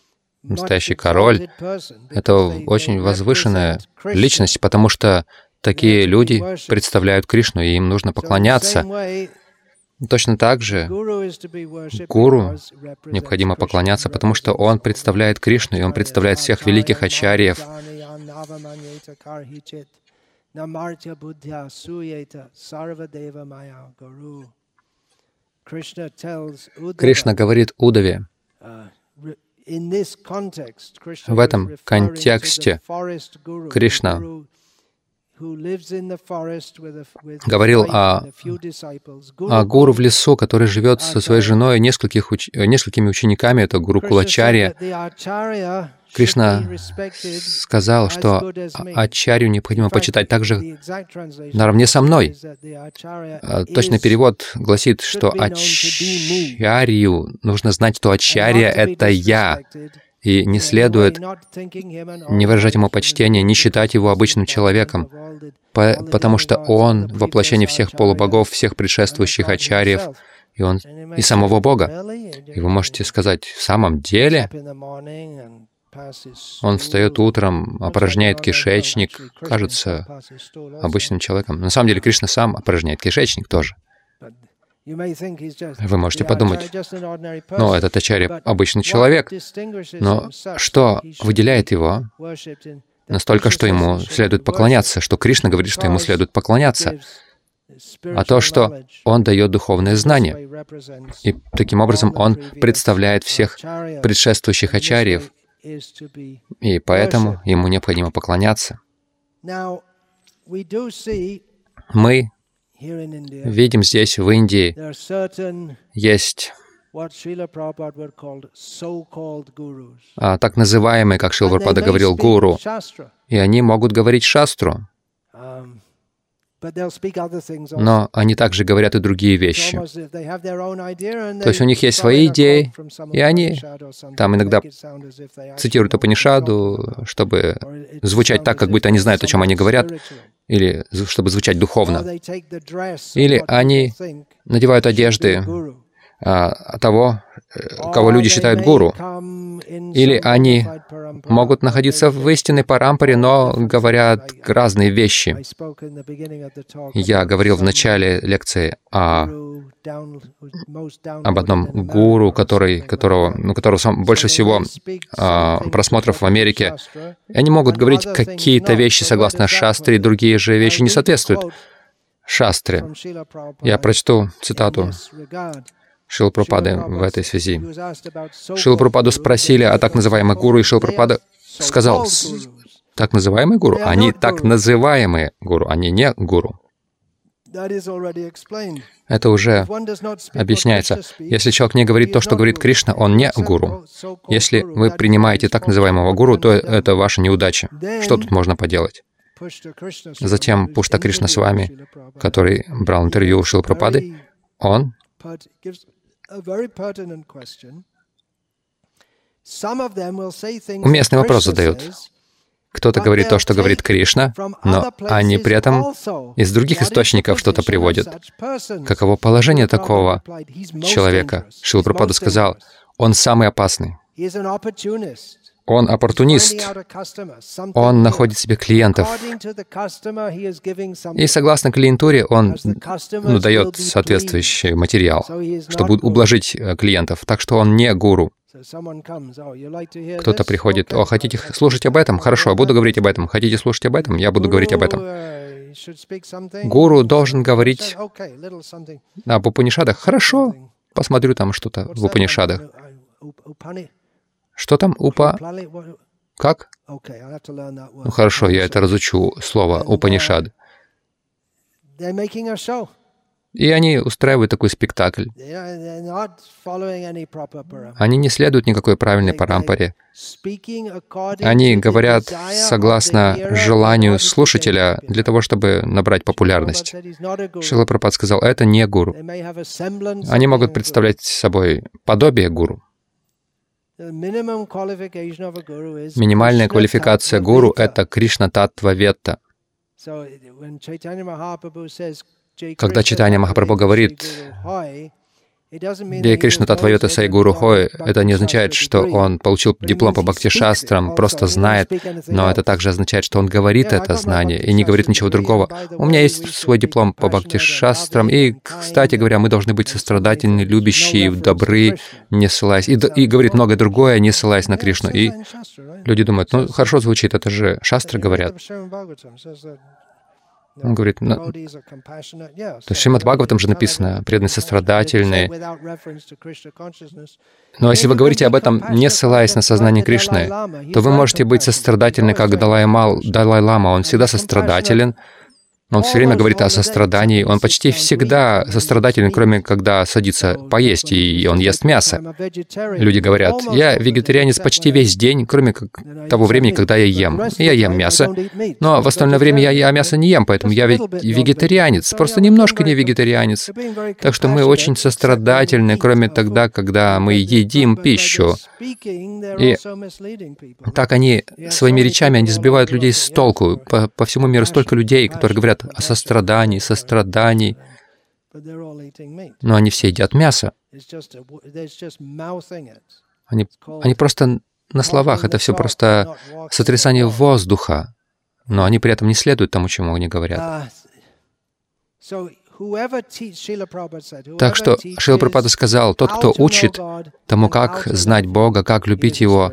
настоящий король — это очень возвышенная личность, потому что такие люди представляют Кришну, и им нужно поклоняться. Точно так же гуру необходимо поклоняться, потому что он представляет Кришну, и он представляет всех великих ачарьев. Кришна говорит Удаве, в этом контексте Кришна говорил о, о гуру в лесу, который живет со своей женой нескольких уч... несколькими учениками, это гуру Кулачарья. Кришна сказал, что Ачарью необходимо почитать также наравне со мной. А, точный перевод гласит, что Ачарью нужно знать, что Ачарья — это я, и не следует не выражать ему почтения, не считать его обычным человеком, потому что он — воплощение всех полубогов, всех предшествующих ачарьев, и он и самого Бога. И вы можете сказать, в самом деле, он встает утром, опорожняет кишечник, кажется обычным человеком. На самом деле Кришна сам опорожняет кишечник тоже. Вы можете подумать, ну, этот Ачарья — обычный человек, но что выделяет его настолько, что ему следует поклоняться, что Кришна говорит, что ему следует поклоняться, а то, что он дает духовное знание. И таким образом он представляет всех предшествующих ачарьев, и поэтому ему необходимо поклоняться. Мы видим здесь, в Индии, есть а, так называемые, как Шилварпада говорил, гуру, и они могут говорить шастру, но они также говорят и другие вещи. То есть у них есть свои идеи, и они там иногда цитируют Апанишаду, чтобы звучать так, как будто они знают, о чем они говорят, или чтобы звучать духовно. Или они надевают одежды а, того, кого люди считают гуру. Или они могут находиться в истинной парампаре, но говорят разные вещи. Я говорил в начале лекции о, об одном гуру, который, которого, ну, которого сам, больше всего а, просмотров в Америке. Они могут говорить какие-то вещи согласно шастре, другие же вещи не соответствуют шастре. Я прочту цитату Шилпрапады в этой связи. Шилпрападу спросили о так называемых гуру, и Шилпрапада сказал, так называемые гуру? Они так называемые гуру, они не гуру. Это уже объясняется. Если человек не говорит то, что говорит Кришна, он не гуру. Если вы принимаете так называемого гуру, то это ваша неудача. Что тут можно поделать? Затем Пушта Кришна с вами, который брал интервью у Шилпрапады, он Уместный вопрос задают. Кто-то говорит то, что говорит Кришна, но они при этом из других источников что-то приводят. Каково положение такого человека? Шилпрапада сказал, он самый опасный. Он оппортунист. Он находит себе клиентов. И согласно клиентуре он ну, дает соответствующий материал, чтобы ублажить э, клиентов. Так что он не гуру. Кто-то приходит, о, хотите слушать об этом? Хорошо, буду говорить об этом. Хотите слушать об этом? Я буду говорить об этом. Гуру должен говорить об Упанишадах. Хорошо, посмотрю там что-то в Упанишадах. Uh, что там? Упа? Как? Ну хорошо, я это разучу, слово Упанишад. И они устраивают такой спектакль. Они не следуют никакой правильной парампоре. Они говорят согласно желанию слушателя для того, чтобы набрать популярность. Шила Прабхат сказал, это не гуру. Они могут представлять собой подобие гуру. Минимальная квалификация гуру — это Кришна Таттва Ветта. Когда Читание Махапрабху говорит, Где Кришна Татвайота Сай Гуру Хой, это не означает, что он получил диплом по Бхакти Шастрам, просто знает, но это также означает, что он говорит это знание и не говорит ничего другого. У меня есть свой диплом по Бхакти Шастрам, и, кстати говоря, мы должны быть сострадательны, любящие, добры, не ссылаясь, и, и говорит многое другое, не ссылаясь на Кришну. И люди думают, ну, хорошо звучит, это же шастры говорят. Он говорит, ну, то Шримад Бхагаватам же написано, преданные сострадательные. Но если вы говорите об этом, не ссылаясь на сознание Кришны, то вы можете быть сострадательны, как Далай-Лама. Он всегда сострадателен, он все время говорит о сострадании. Он почти всегда сострадателен, кроме когда садится поесть, и он ест мясо. Люди говорят, я вегетарианец почти весь день, кроме того времени, когда я ем. Я ем мясо, но в остальное время я, я мясо не ем, поэтому я вегетарианец, просто немножко не вегетарианец. Так что мы очень сострадательны, кроме тогда, когда мы едим пищу. И так они своими речами, они сбивают людей с толку. По, по всему миру столько людей, которые говорят, говорят о сострадании, сострадании, но они все едят мясо. Они, они просто на словах, это все просто сотрясание воздуха, но они при этом не следуют тому, чему они говорят. Так что Шила Прабхупада сказал, тот, кто учит тому, как знать Бога, как любить Его,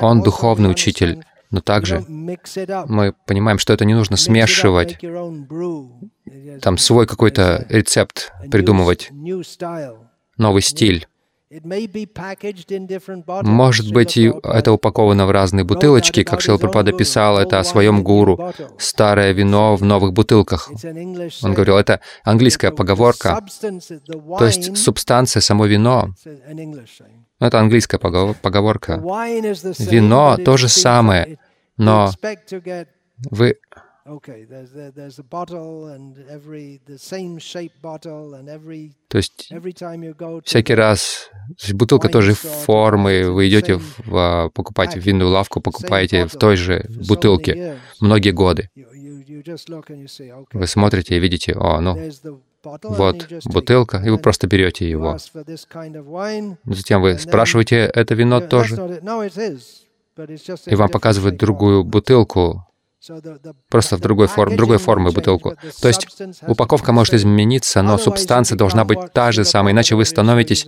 он духовный учитель. Но также мы понимаем, что это не нужно смешивать, там свой какой-то рецепт придумывать, новый стиль. Может быть, и это упаковано в разные бутылочки, как Шилпрапада писал это о своем гуру. Старое вино в новых бутылках. Он говорил, это английская поговорка. То есть субстанция, само вино. Ну, это английская поговорка. Вино — то же самое, но вы то есть всякий раз бутылка той же формы, вы идете в, а, покупать в винную лавку, покупаете в той же бутылке многие годы. Вы смотрите и видите, о, ну, вот бутылка, и вы просто берете его. Затем вы спрашиваете, это вино тоже? И вам показывают другую бутылку, просто в другой, форм, другой формы бутылку. То есть упаковка может измениться, но субстанция должна быть та же самая, иначе вы становитесь,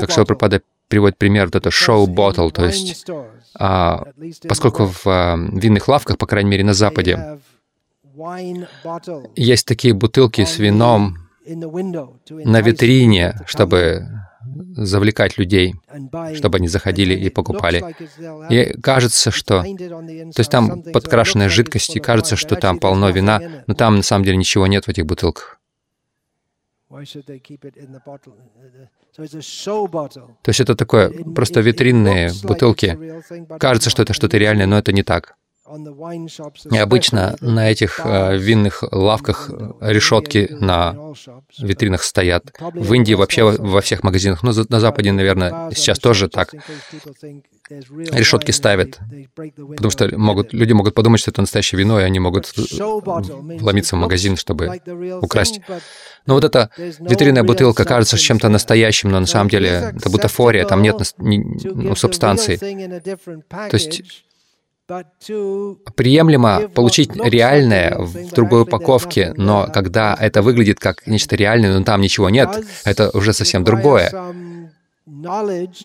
как Шилпрапада приводит пример, вот это шоу-ботл, то есть а, поскольку в а, винных лавках, по крайней мере на Западе, есть такие бутылки с вином на витрине, чтобы завлекать людей, чтобы они заходили и покупали. И кажется, что... То есть там подкрашенная жидкость, и кажется, что там полно вина, но там на самом деле ничего нет в этих бутылках. То есть это такое просто витринные бутылки. Кажется, что это что-то реальное, но это не так. Обычно на этих э, винных лавках решетки на витринах стоят. В Индии вообще во всех магазинах, ну, на Западе, наверное, сейчас тоже так. Решетки ставят, потому что могут, люди могут подумать, что это настоящее вино, и они могут вломиться в магазин, чтобы украсть. Но вот эта витринная бутылка кажется чем-то настоящим, но на самом деле это бутафория, там нет ну, субстанции. То есть Приемлемо получить реальное в другой упаковке, но когда это выглядит как нечто реальное, но там ничего нет, это уже совсем другое.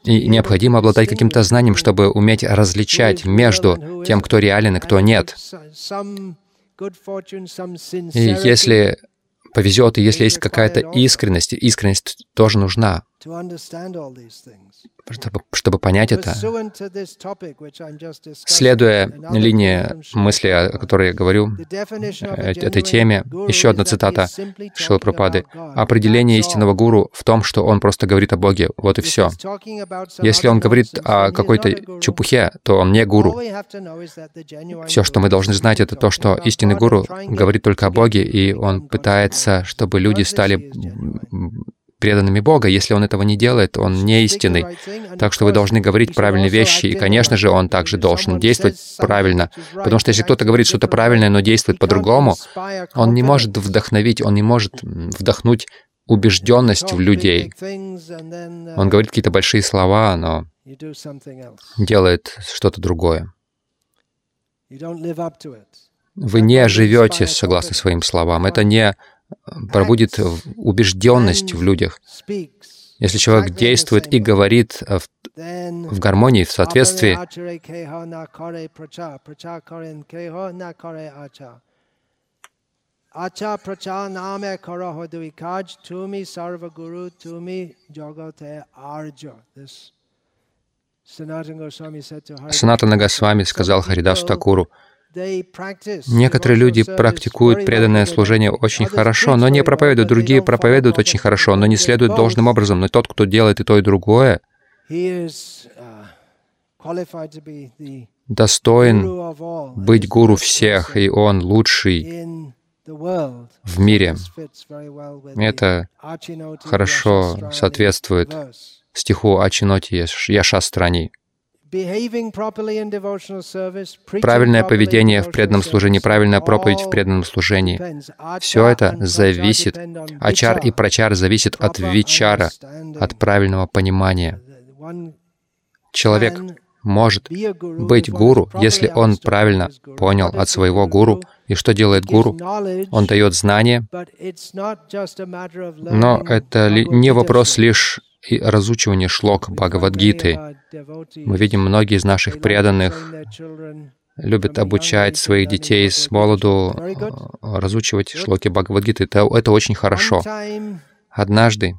И необходимо обладать каким-то знанием, чтобы уметь различать между тем, кто реален и кто нет. И если повезет, и если есть какая-то искренность, искренность тоже нужна чтобы, чтобы понять это, следуя линии мысли, о которой я говорю, э, этой теме, еще одна цитата Шила Пропады. «Определение истинного гуру в том, что он просто говорит о Боге. Вот и все. Если он говорит о какой-то чепухе, то он не гуру. Все, что мы должны знать, это то, что истинный гуру говорит только о Боге, и он пытается, чтобы люди стали преданными Бога. Если он этого не делает, он не истинный. Так что вы должны говорить правильные вещи, и, конечно же, он также должен действовать правильно. Потому что если кто-то говорит что-то правильное, но действует по-другому, он не может вдохновить, он не может вдохнуть убежденность в людей. Он говорит какие-то большие слова, но делает что-то другое. Вы не живете согласно своим словам. Это не пробудит убежденность в людях. Если человек действует и говорит э, в, в гармонии, в соответствии,
Acha pracha name kara hodui kaj tumi sarva guru tumi jagate arja. This Sanatana Goswami said to Hari.
Саната Нагасвами сказал Харидасу Такуру, некоторые люди практикуют преданное служение очень хорошо, но не проповедуют, другие проповедуют очень хорошо, но не следуют должным образом. Но тот, кто делает и то, и другое,
uh,
достоин быть гуру всех, и он лучший в мире. Это хорошо соответствует стиху Ачиноти Яш- Яшастрани. Правильное поведение в преданном служении, правильная проповедь в преданном служении. Все это зависит, ачар и прачар зависит от вичара, от правильного понимания. Человек может быть гуру, если он правильно понял от своего гуру. И что делает гуру? Он дает знания, но это не вопрос лишь и разучивания шлок Бхагавадгиты. Мы видим, многие из наших преданных любят обучать своих детей с молоду э, разучивать шлоки Бхагавадгиты. Это, это очень хорошо. Однажды,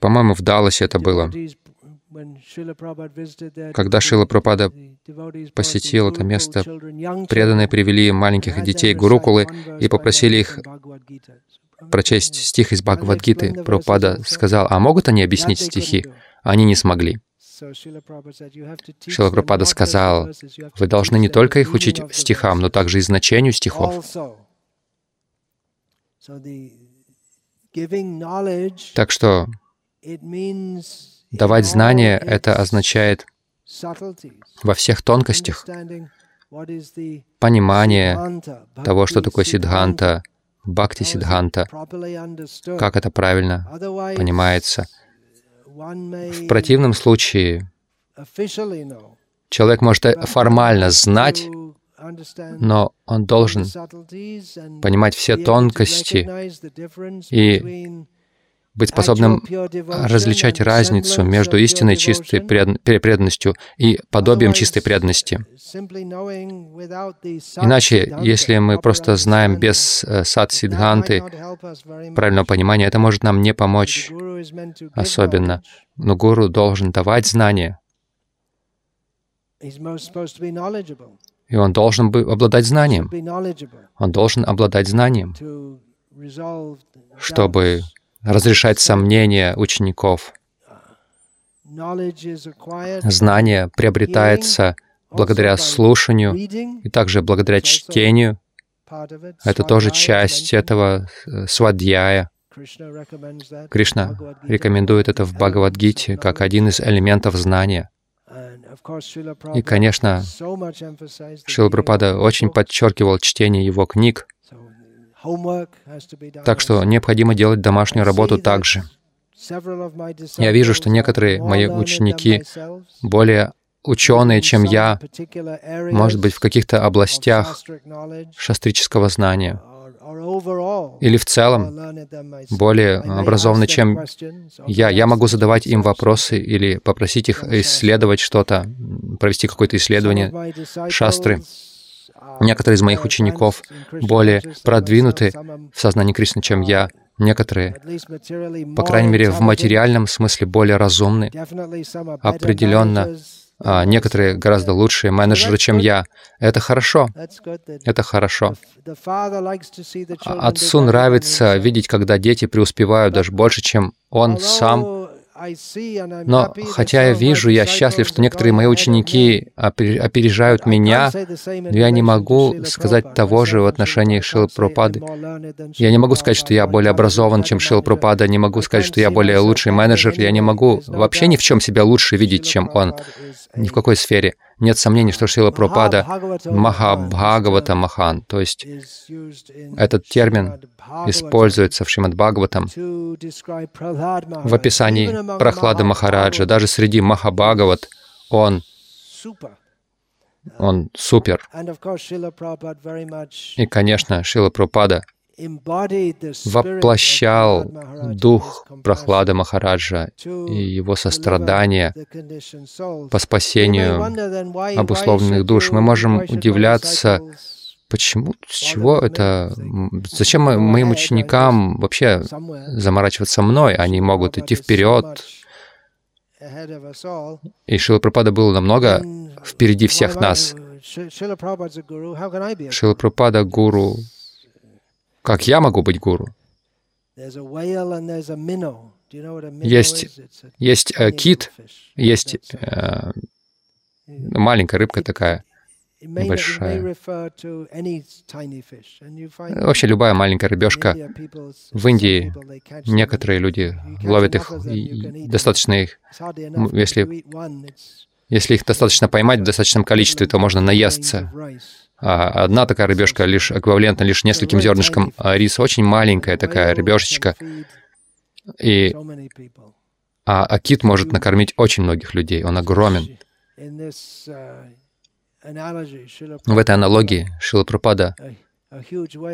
по-моему, в Далласе это было,
когда Шила Прабхупада
посетил это место, преданные привели маленьких детей Гурукулы и попросили их прочесть стих из Бхагавадгиты. Прабхупада сказал, а могут они объяснить стихи? Они не смогли.
Шила Прабхупада сказал, вы должны не только их учить стихам, но также и значению стихов.
Так что давать знания — это означает во всех тонкостях понимание того, что такое сиддханта, бхакти сиддханта, как это правильно понимается. В противном случае человек может формально знать, но он должен понимать все тонкости и быть способным различать разницу между истинной чистой пред- пре- преданностью и подобием чистой преданности. Иначе, если мы просто знаем без э, сад сиддханты правильного понимания, это может нам не помочь особенно. Но гуру должен давать знания, и он должен обладать знанием. Он должен обладать знанием, чтобы разрешать сомнения учеников. Знание приобретается благодаря слушанию и также благодаря чтению. Это тоже часть этого э, свадьяя. Кришна рекомендует это в Бхагавадгите как один из элементов знания. И, конечно, Шила Прабхупада очень подчеркивал чтение его книг, так что необходимо делать домашнюю работу также. Я вижу, что некоторые мои ученики более ученые, чем я, может быть, в каких-то областях шастрического знания, или в целом более образованы, чем я. Я могу задавать им вопросы или попросить их исследовать что-то, провести какое-то исследование шастры. Некоторые из моих учеников более продвинуты в сознании Кришны, чем я. Некоторые, по крайней мере, в материальном смысле более разумны. Определенно, а некоторые гораздо лучшие менеджеры, чем я. Это хорошо. Это хорошо. Отцу нравится видеть, когда дети преуспевают даже больше, чем он сам. Но хотя я вижу, я счастлив, что некоторые мои ученики опер- опережают меня, но я не могу сказать того же в отношении Шилы Прабхупады. Я не могу сказать, что я более образован, чем Шила Прабхупада, не могу сказать, что я более лучший менеджер, я не могу вообще ни в чем себя лучше видеть, чем он, ни в какой сфере. Нет сомнений, что Шила Прабхупада Махабхагавата Махан, то есть этот термин используется в Шримад Бхагаватам в описании Прохлады Махараджа. Даже среди Махабхагават он, он супер. И, конечно, Шила Прабхупада воплощал дух Прохлады Махараджа и его сострадание по спасению обусловленных душ. Мы можем удивляться, почему, с чего это, зачем моим ученикам вообще заморачиваться мной? Они могут идти вперед, и Шила Прабхупада был намного впереди всех нас. Шила Прабхупада — гуру как я могу быть гуру? Есть, есть э, кит, есть э, маленькая рыбка такая, большая. Вообще любая маленькая рыбешка. В Индии некоторые люди ловят их, достаточно их, если, если их достаточно поймать в достаточном количестве, то можно наесться. А одна такая рыбешка лишь эквивалентна лишь нескольким зернышкам риса, очень маленькая такая рыбешечка. И, а, а кит может накормить очень многих людей, он огромен. В этой аналогии Шила Прупада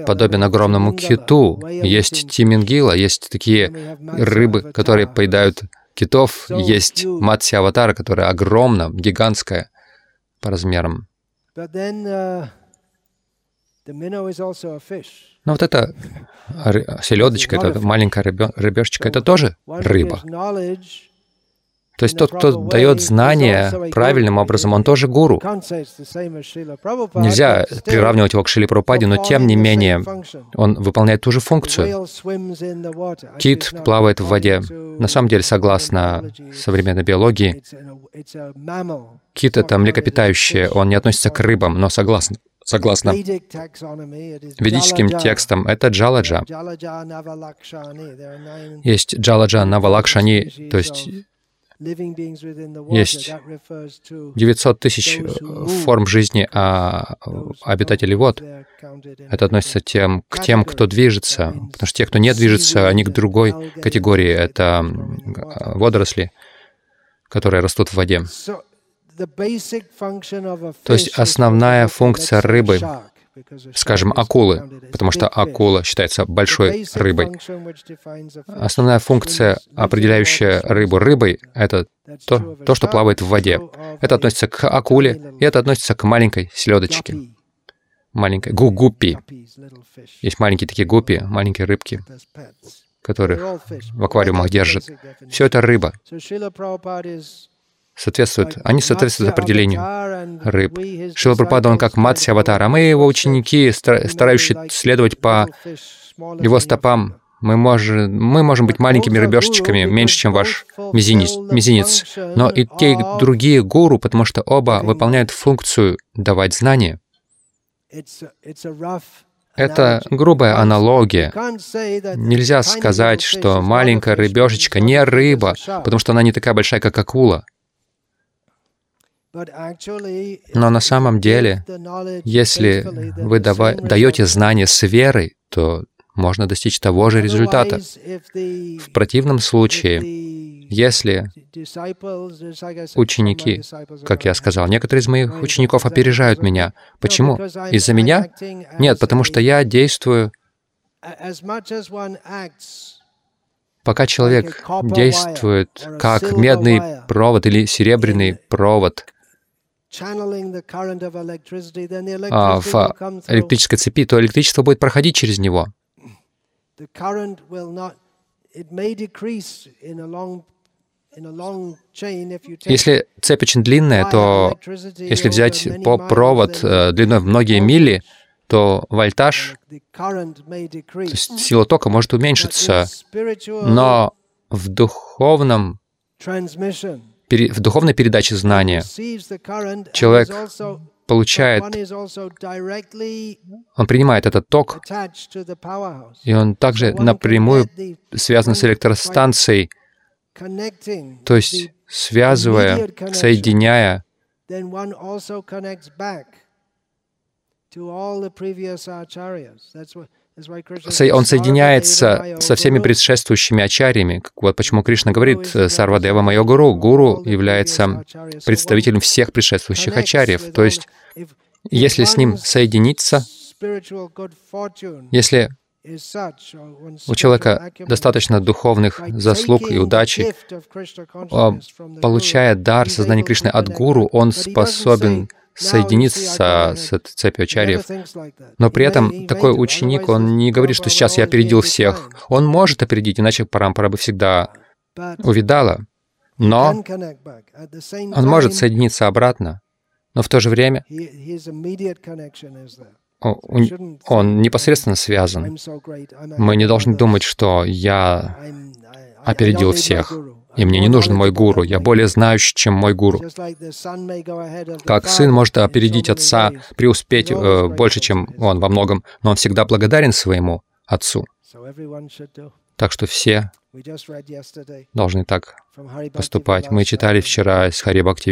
подобен огромному киту. Есть тимингила, есть такие рыбы, которые поедают китов, есть матси аватара, которая огромна, гигантская по размерам. Uh, Но вот эта селедочка, эта маленькая рыбешечка, это тоже рыба. То есть тот, кто дает знания правильным образом, он тоже гуру. Нельзя приравнивать его к Шили Прабхупаде, но тем не менее он выполняет ту же функцию. Кит плавает в воде. На самом деле, согласно современной биологии, кит — это млекопитающее, он не относится к рыбам, но согласно Согласно ведическим текстам, это джаладжа. Есть джаладжа навалакшани, то есть есть 900 тысяч э, форм жизни а обитателей вод. Это относится тем, к тем, кто движется, потому что те, кто не движется, они к другой категории. Это водоросли, которые растут в воде. То есть основная функция рыбы скажем, акулы, потому что акула считается большой рыбой. Основная функция, определяющая рыбу рыбой, это то, то, что плавает в воде. Это относится к акуле, и это относится к маленькой селедочке. Маленькой гу гуппи. Есть маленькие такие гуппи, маленькие рыбки, которых в аквариумах держат. Все это рыба соответствуют, они соответствуют определению рыб. Шила Прабхупада, он как Матси Аватар, а мы его ученики, старающие следовать по его стопам, мы можем, мы можем быть маленькими рыбешечками, меньше, чем ваш мизинец, мизинец. Но и те, и другие гуру, потому что оба выполняют функцию давать знания. Это грубая аналогия. Нельзя сказать, что маленькая рыбешечка не рыба, потому что она не такая большая, как акула. Но на самом деле, если вы даете знания с верой, то можно достичь того же результата. В противном случае, если ученики, как я сказал, некоторые из моих учеников опережают меня. Почему? Из-за меня? Нет, потому что я действую Пока человек действует как медный провод или серебряный провод, а, в электрической цепи, то электричество будет проходить через него. Если цепь очень длинная, то если взять по провод э, длиной в многие мили, то вольтаж, то есть сила тока может уменьшиться, но в духовном в духовной передаче знания. Человек получает, он принимает этот ток, и он также напрямую связан с электростанцией, то есть связывая, соединяя
Он соединяется
"Sarvadeva
со всеми
Guru".
предшествующими ачарьями. Вот почему Кришна говорит, э, Сарвадева мое гуру. Гуру является представителем всех предшествующих ачарьев. То есть, если с ним соединиться, если у человека достаточно духовных заслуг и удачи,
the
получая дар сознания Кришны от гуру, он способен
say, "Now you see, I
соединиться
got
с
it."
этой цепью ачарьев. Но при этом такой ученик, он не говорит, что сейчас я опередил всех. Он может опередить, иначе Парампара бы всегда увидала. Но он может соединиться обратно. Но в то же время он непосредственно связан. Мы не должны думать, что я опередил всех. И мне не нужен мой гуру, я более знающий, чем мой гуру. Как сын может опередить отца, преуспеть э, больше, чем он во многом, но он всегда благодарен своему отцу. Так что все должны так поступать. Мы читали вчера из Хари Бхакти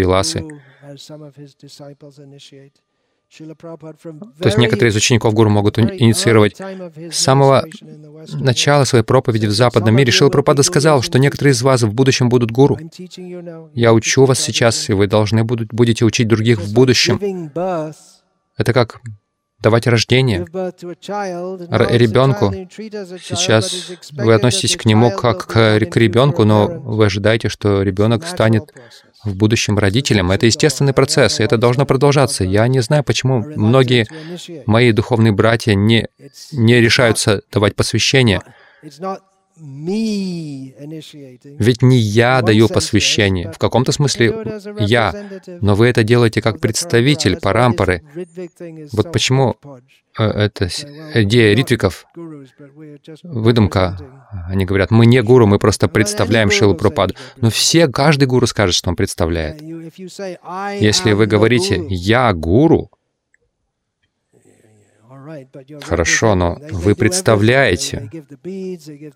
То есть некоторые из учеников Гуру могут инициировать с самого начала своей проповеди в западном мире. Шила Прабхупада сказал, что некоторые из вас в будущем будут гуру. Я учу вас сейчас, и вы должны будете учить других в будущем. Это как давать рождение. ребенку. Сейчас вы относитесь к нему как к, ребенку, но вы ожидаете, что ребенок станет в будущем родителем. Это естественный процесс, и это должно продолжаться. Я не знаю, почему многие мои духовные братья не, не решаются давать посвящение. Ведь не я даю посвящение. В каком-то смысле я, но вы это делаете как представитель
is
Вот почему. Э,
well,
э, идея ритвиков, выдумка. Они говорят, мы не гуру, мы просто представляем Шилу Пропаду. Но все, каждый гуру скажет, что он представляет.
Yeah, you- if you say, "I
Если вы говорите
guru",
«я гуру», Хорошо, но вы представляете.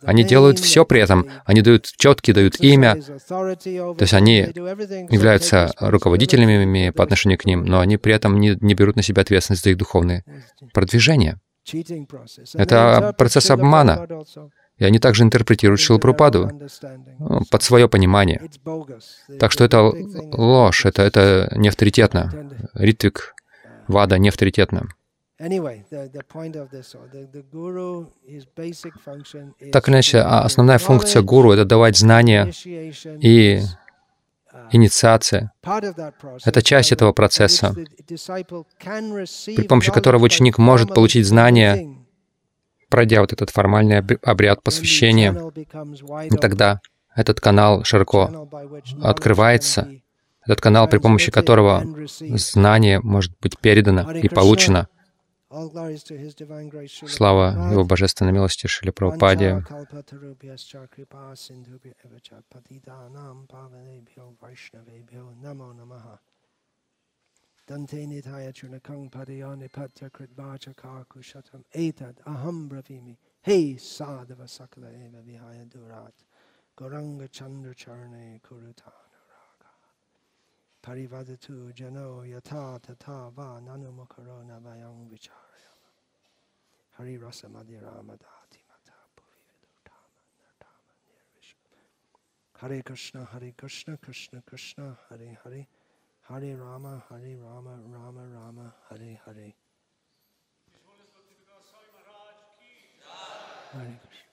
Они делают все при этом. Они дают четки, дают имя, То есть они являются руководителями по отношению к ним, но они при этом не, не берут на себя ответственность за их духовное продвижение. Это процесс обмана. И они также интерпретируют Пропаду
understanding.
под свое понимание. Так что это ложь, это, это не авторитетно. Ритвик, Вада не авторитетно.
Anyway, the, the point of this, or the, the guru, his basic function is
Так иначе, а основная функция гуру — это давать знания, и
is,
инициация. Это часть этого процесса, при помощи которого ученик может получить знания, пройдя вот этот формальный обр- обряд посвящения. И тогда этот канал широко открывается, этот канал, при помощи которого знание может быть передано и получено. Слава. Его Божественной милости Шили Прабхупаде.
Dante nitaya chunakang padayani patya kritvacha karkushatam etad aham bravimi. Hey sadhava sakala eva vihaya durat. Goranga chandra charne kurutana raga. Parivadatu jano yata tata va nanumukaro navayang vicharayama. Hari rasa madhira madhati mata bhuvi vidutama nartama nirvishma. Hare Krishna, Hare Krishna, Krishna Krishna, Hare Hare. Hare Rama, Hare Rama, Rama Rama, Hare Hare. Hare Krishna.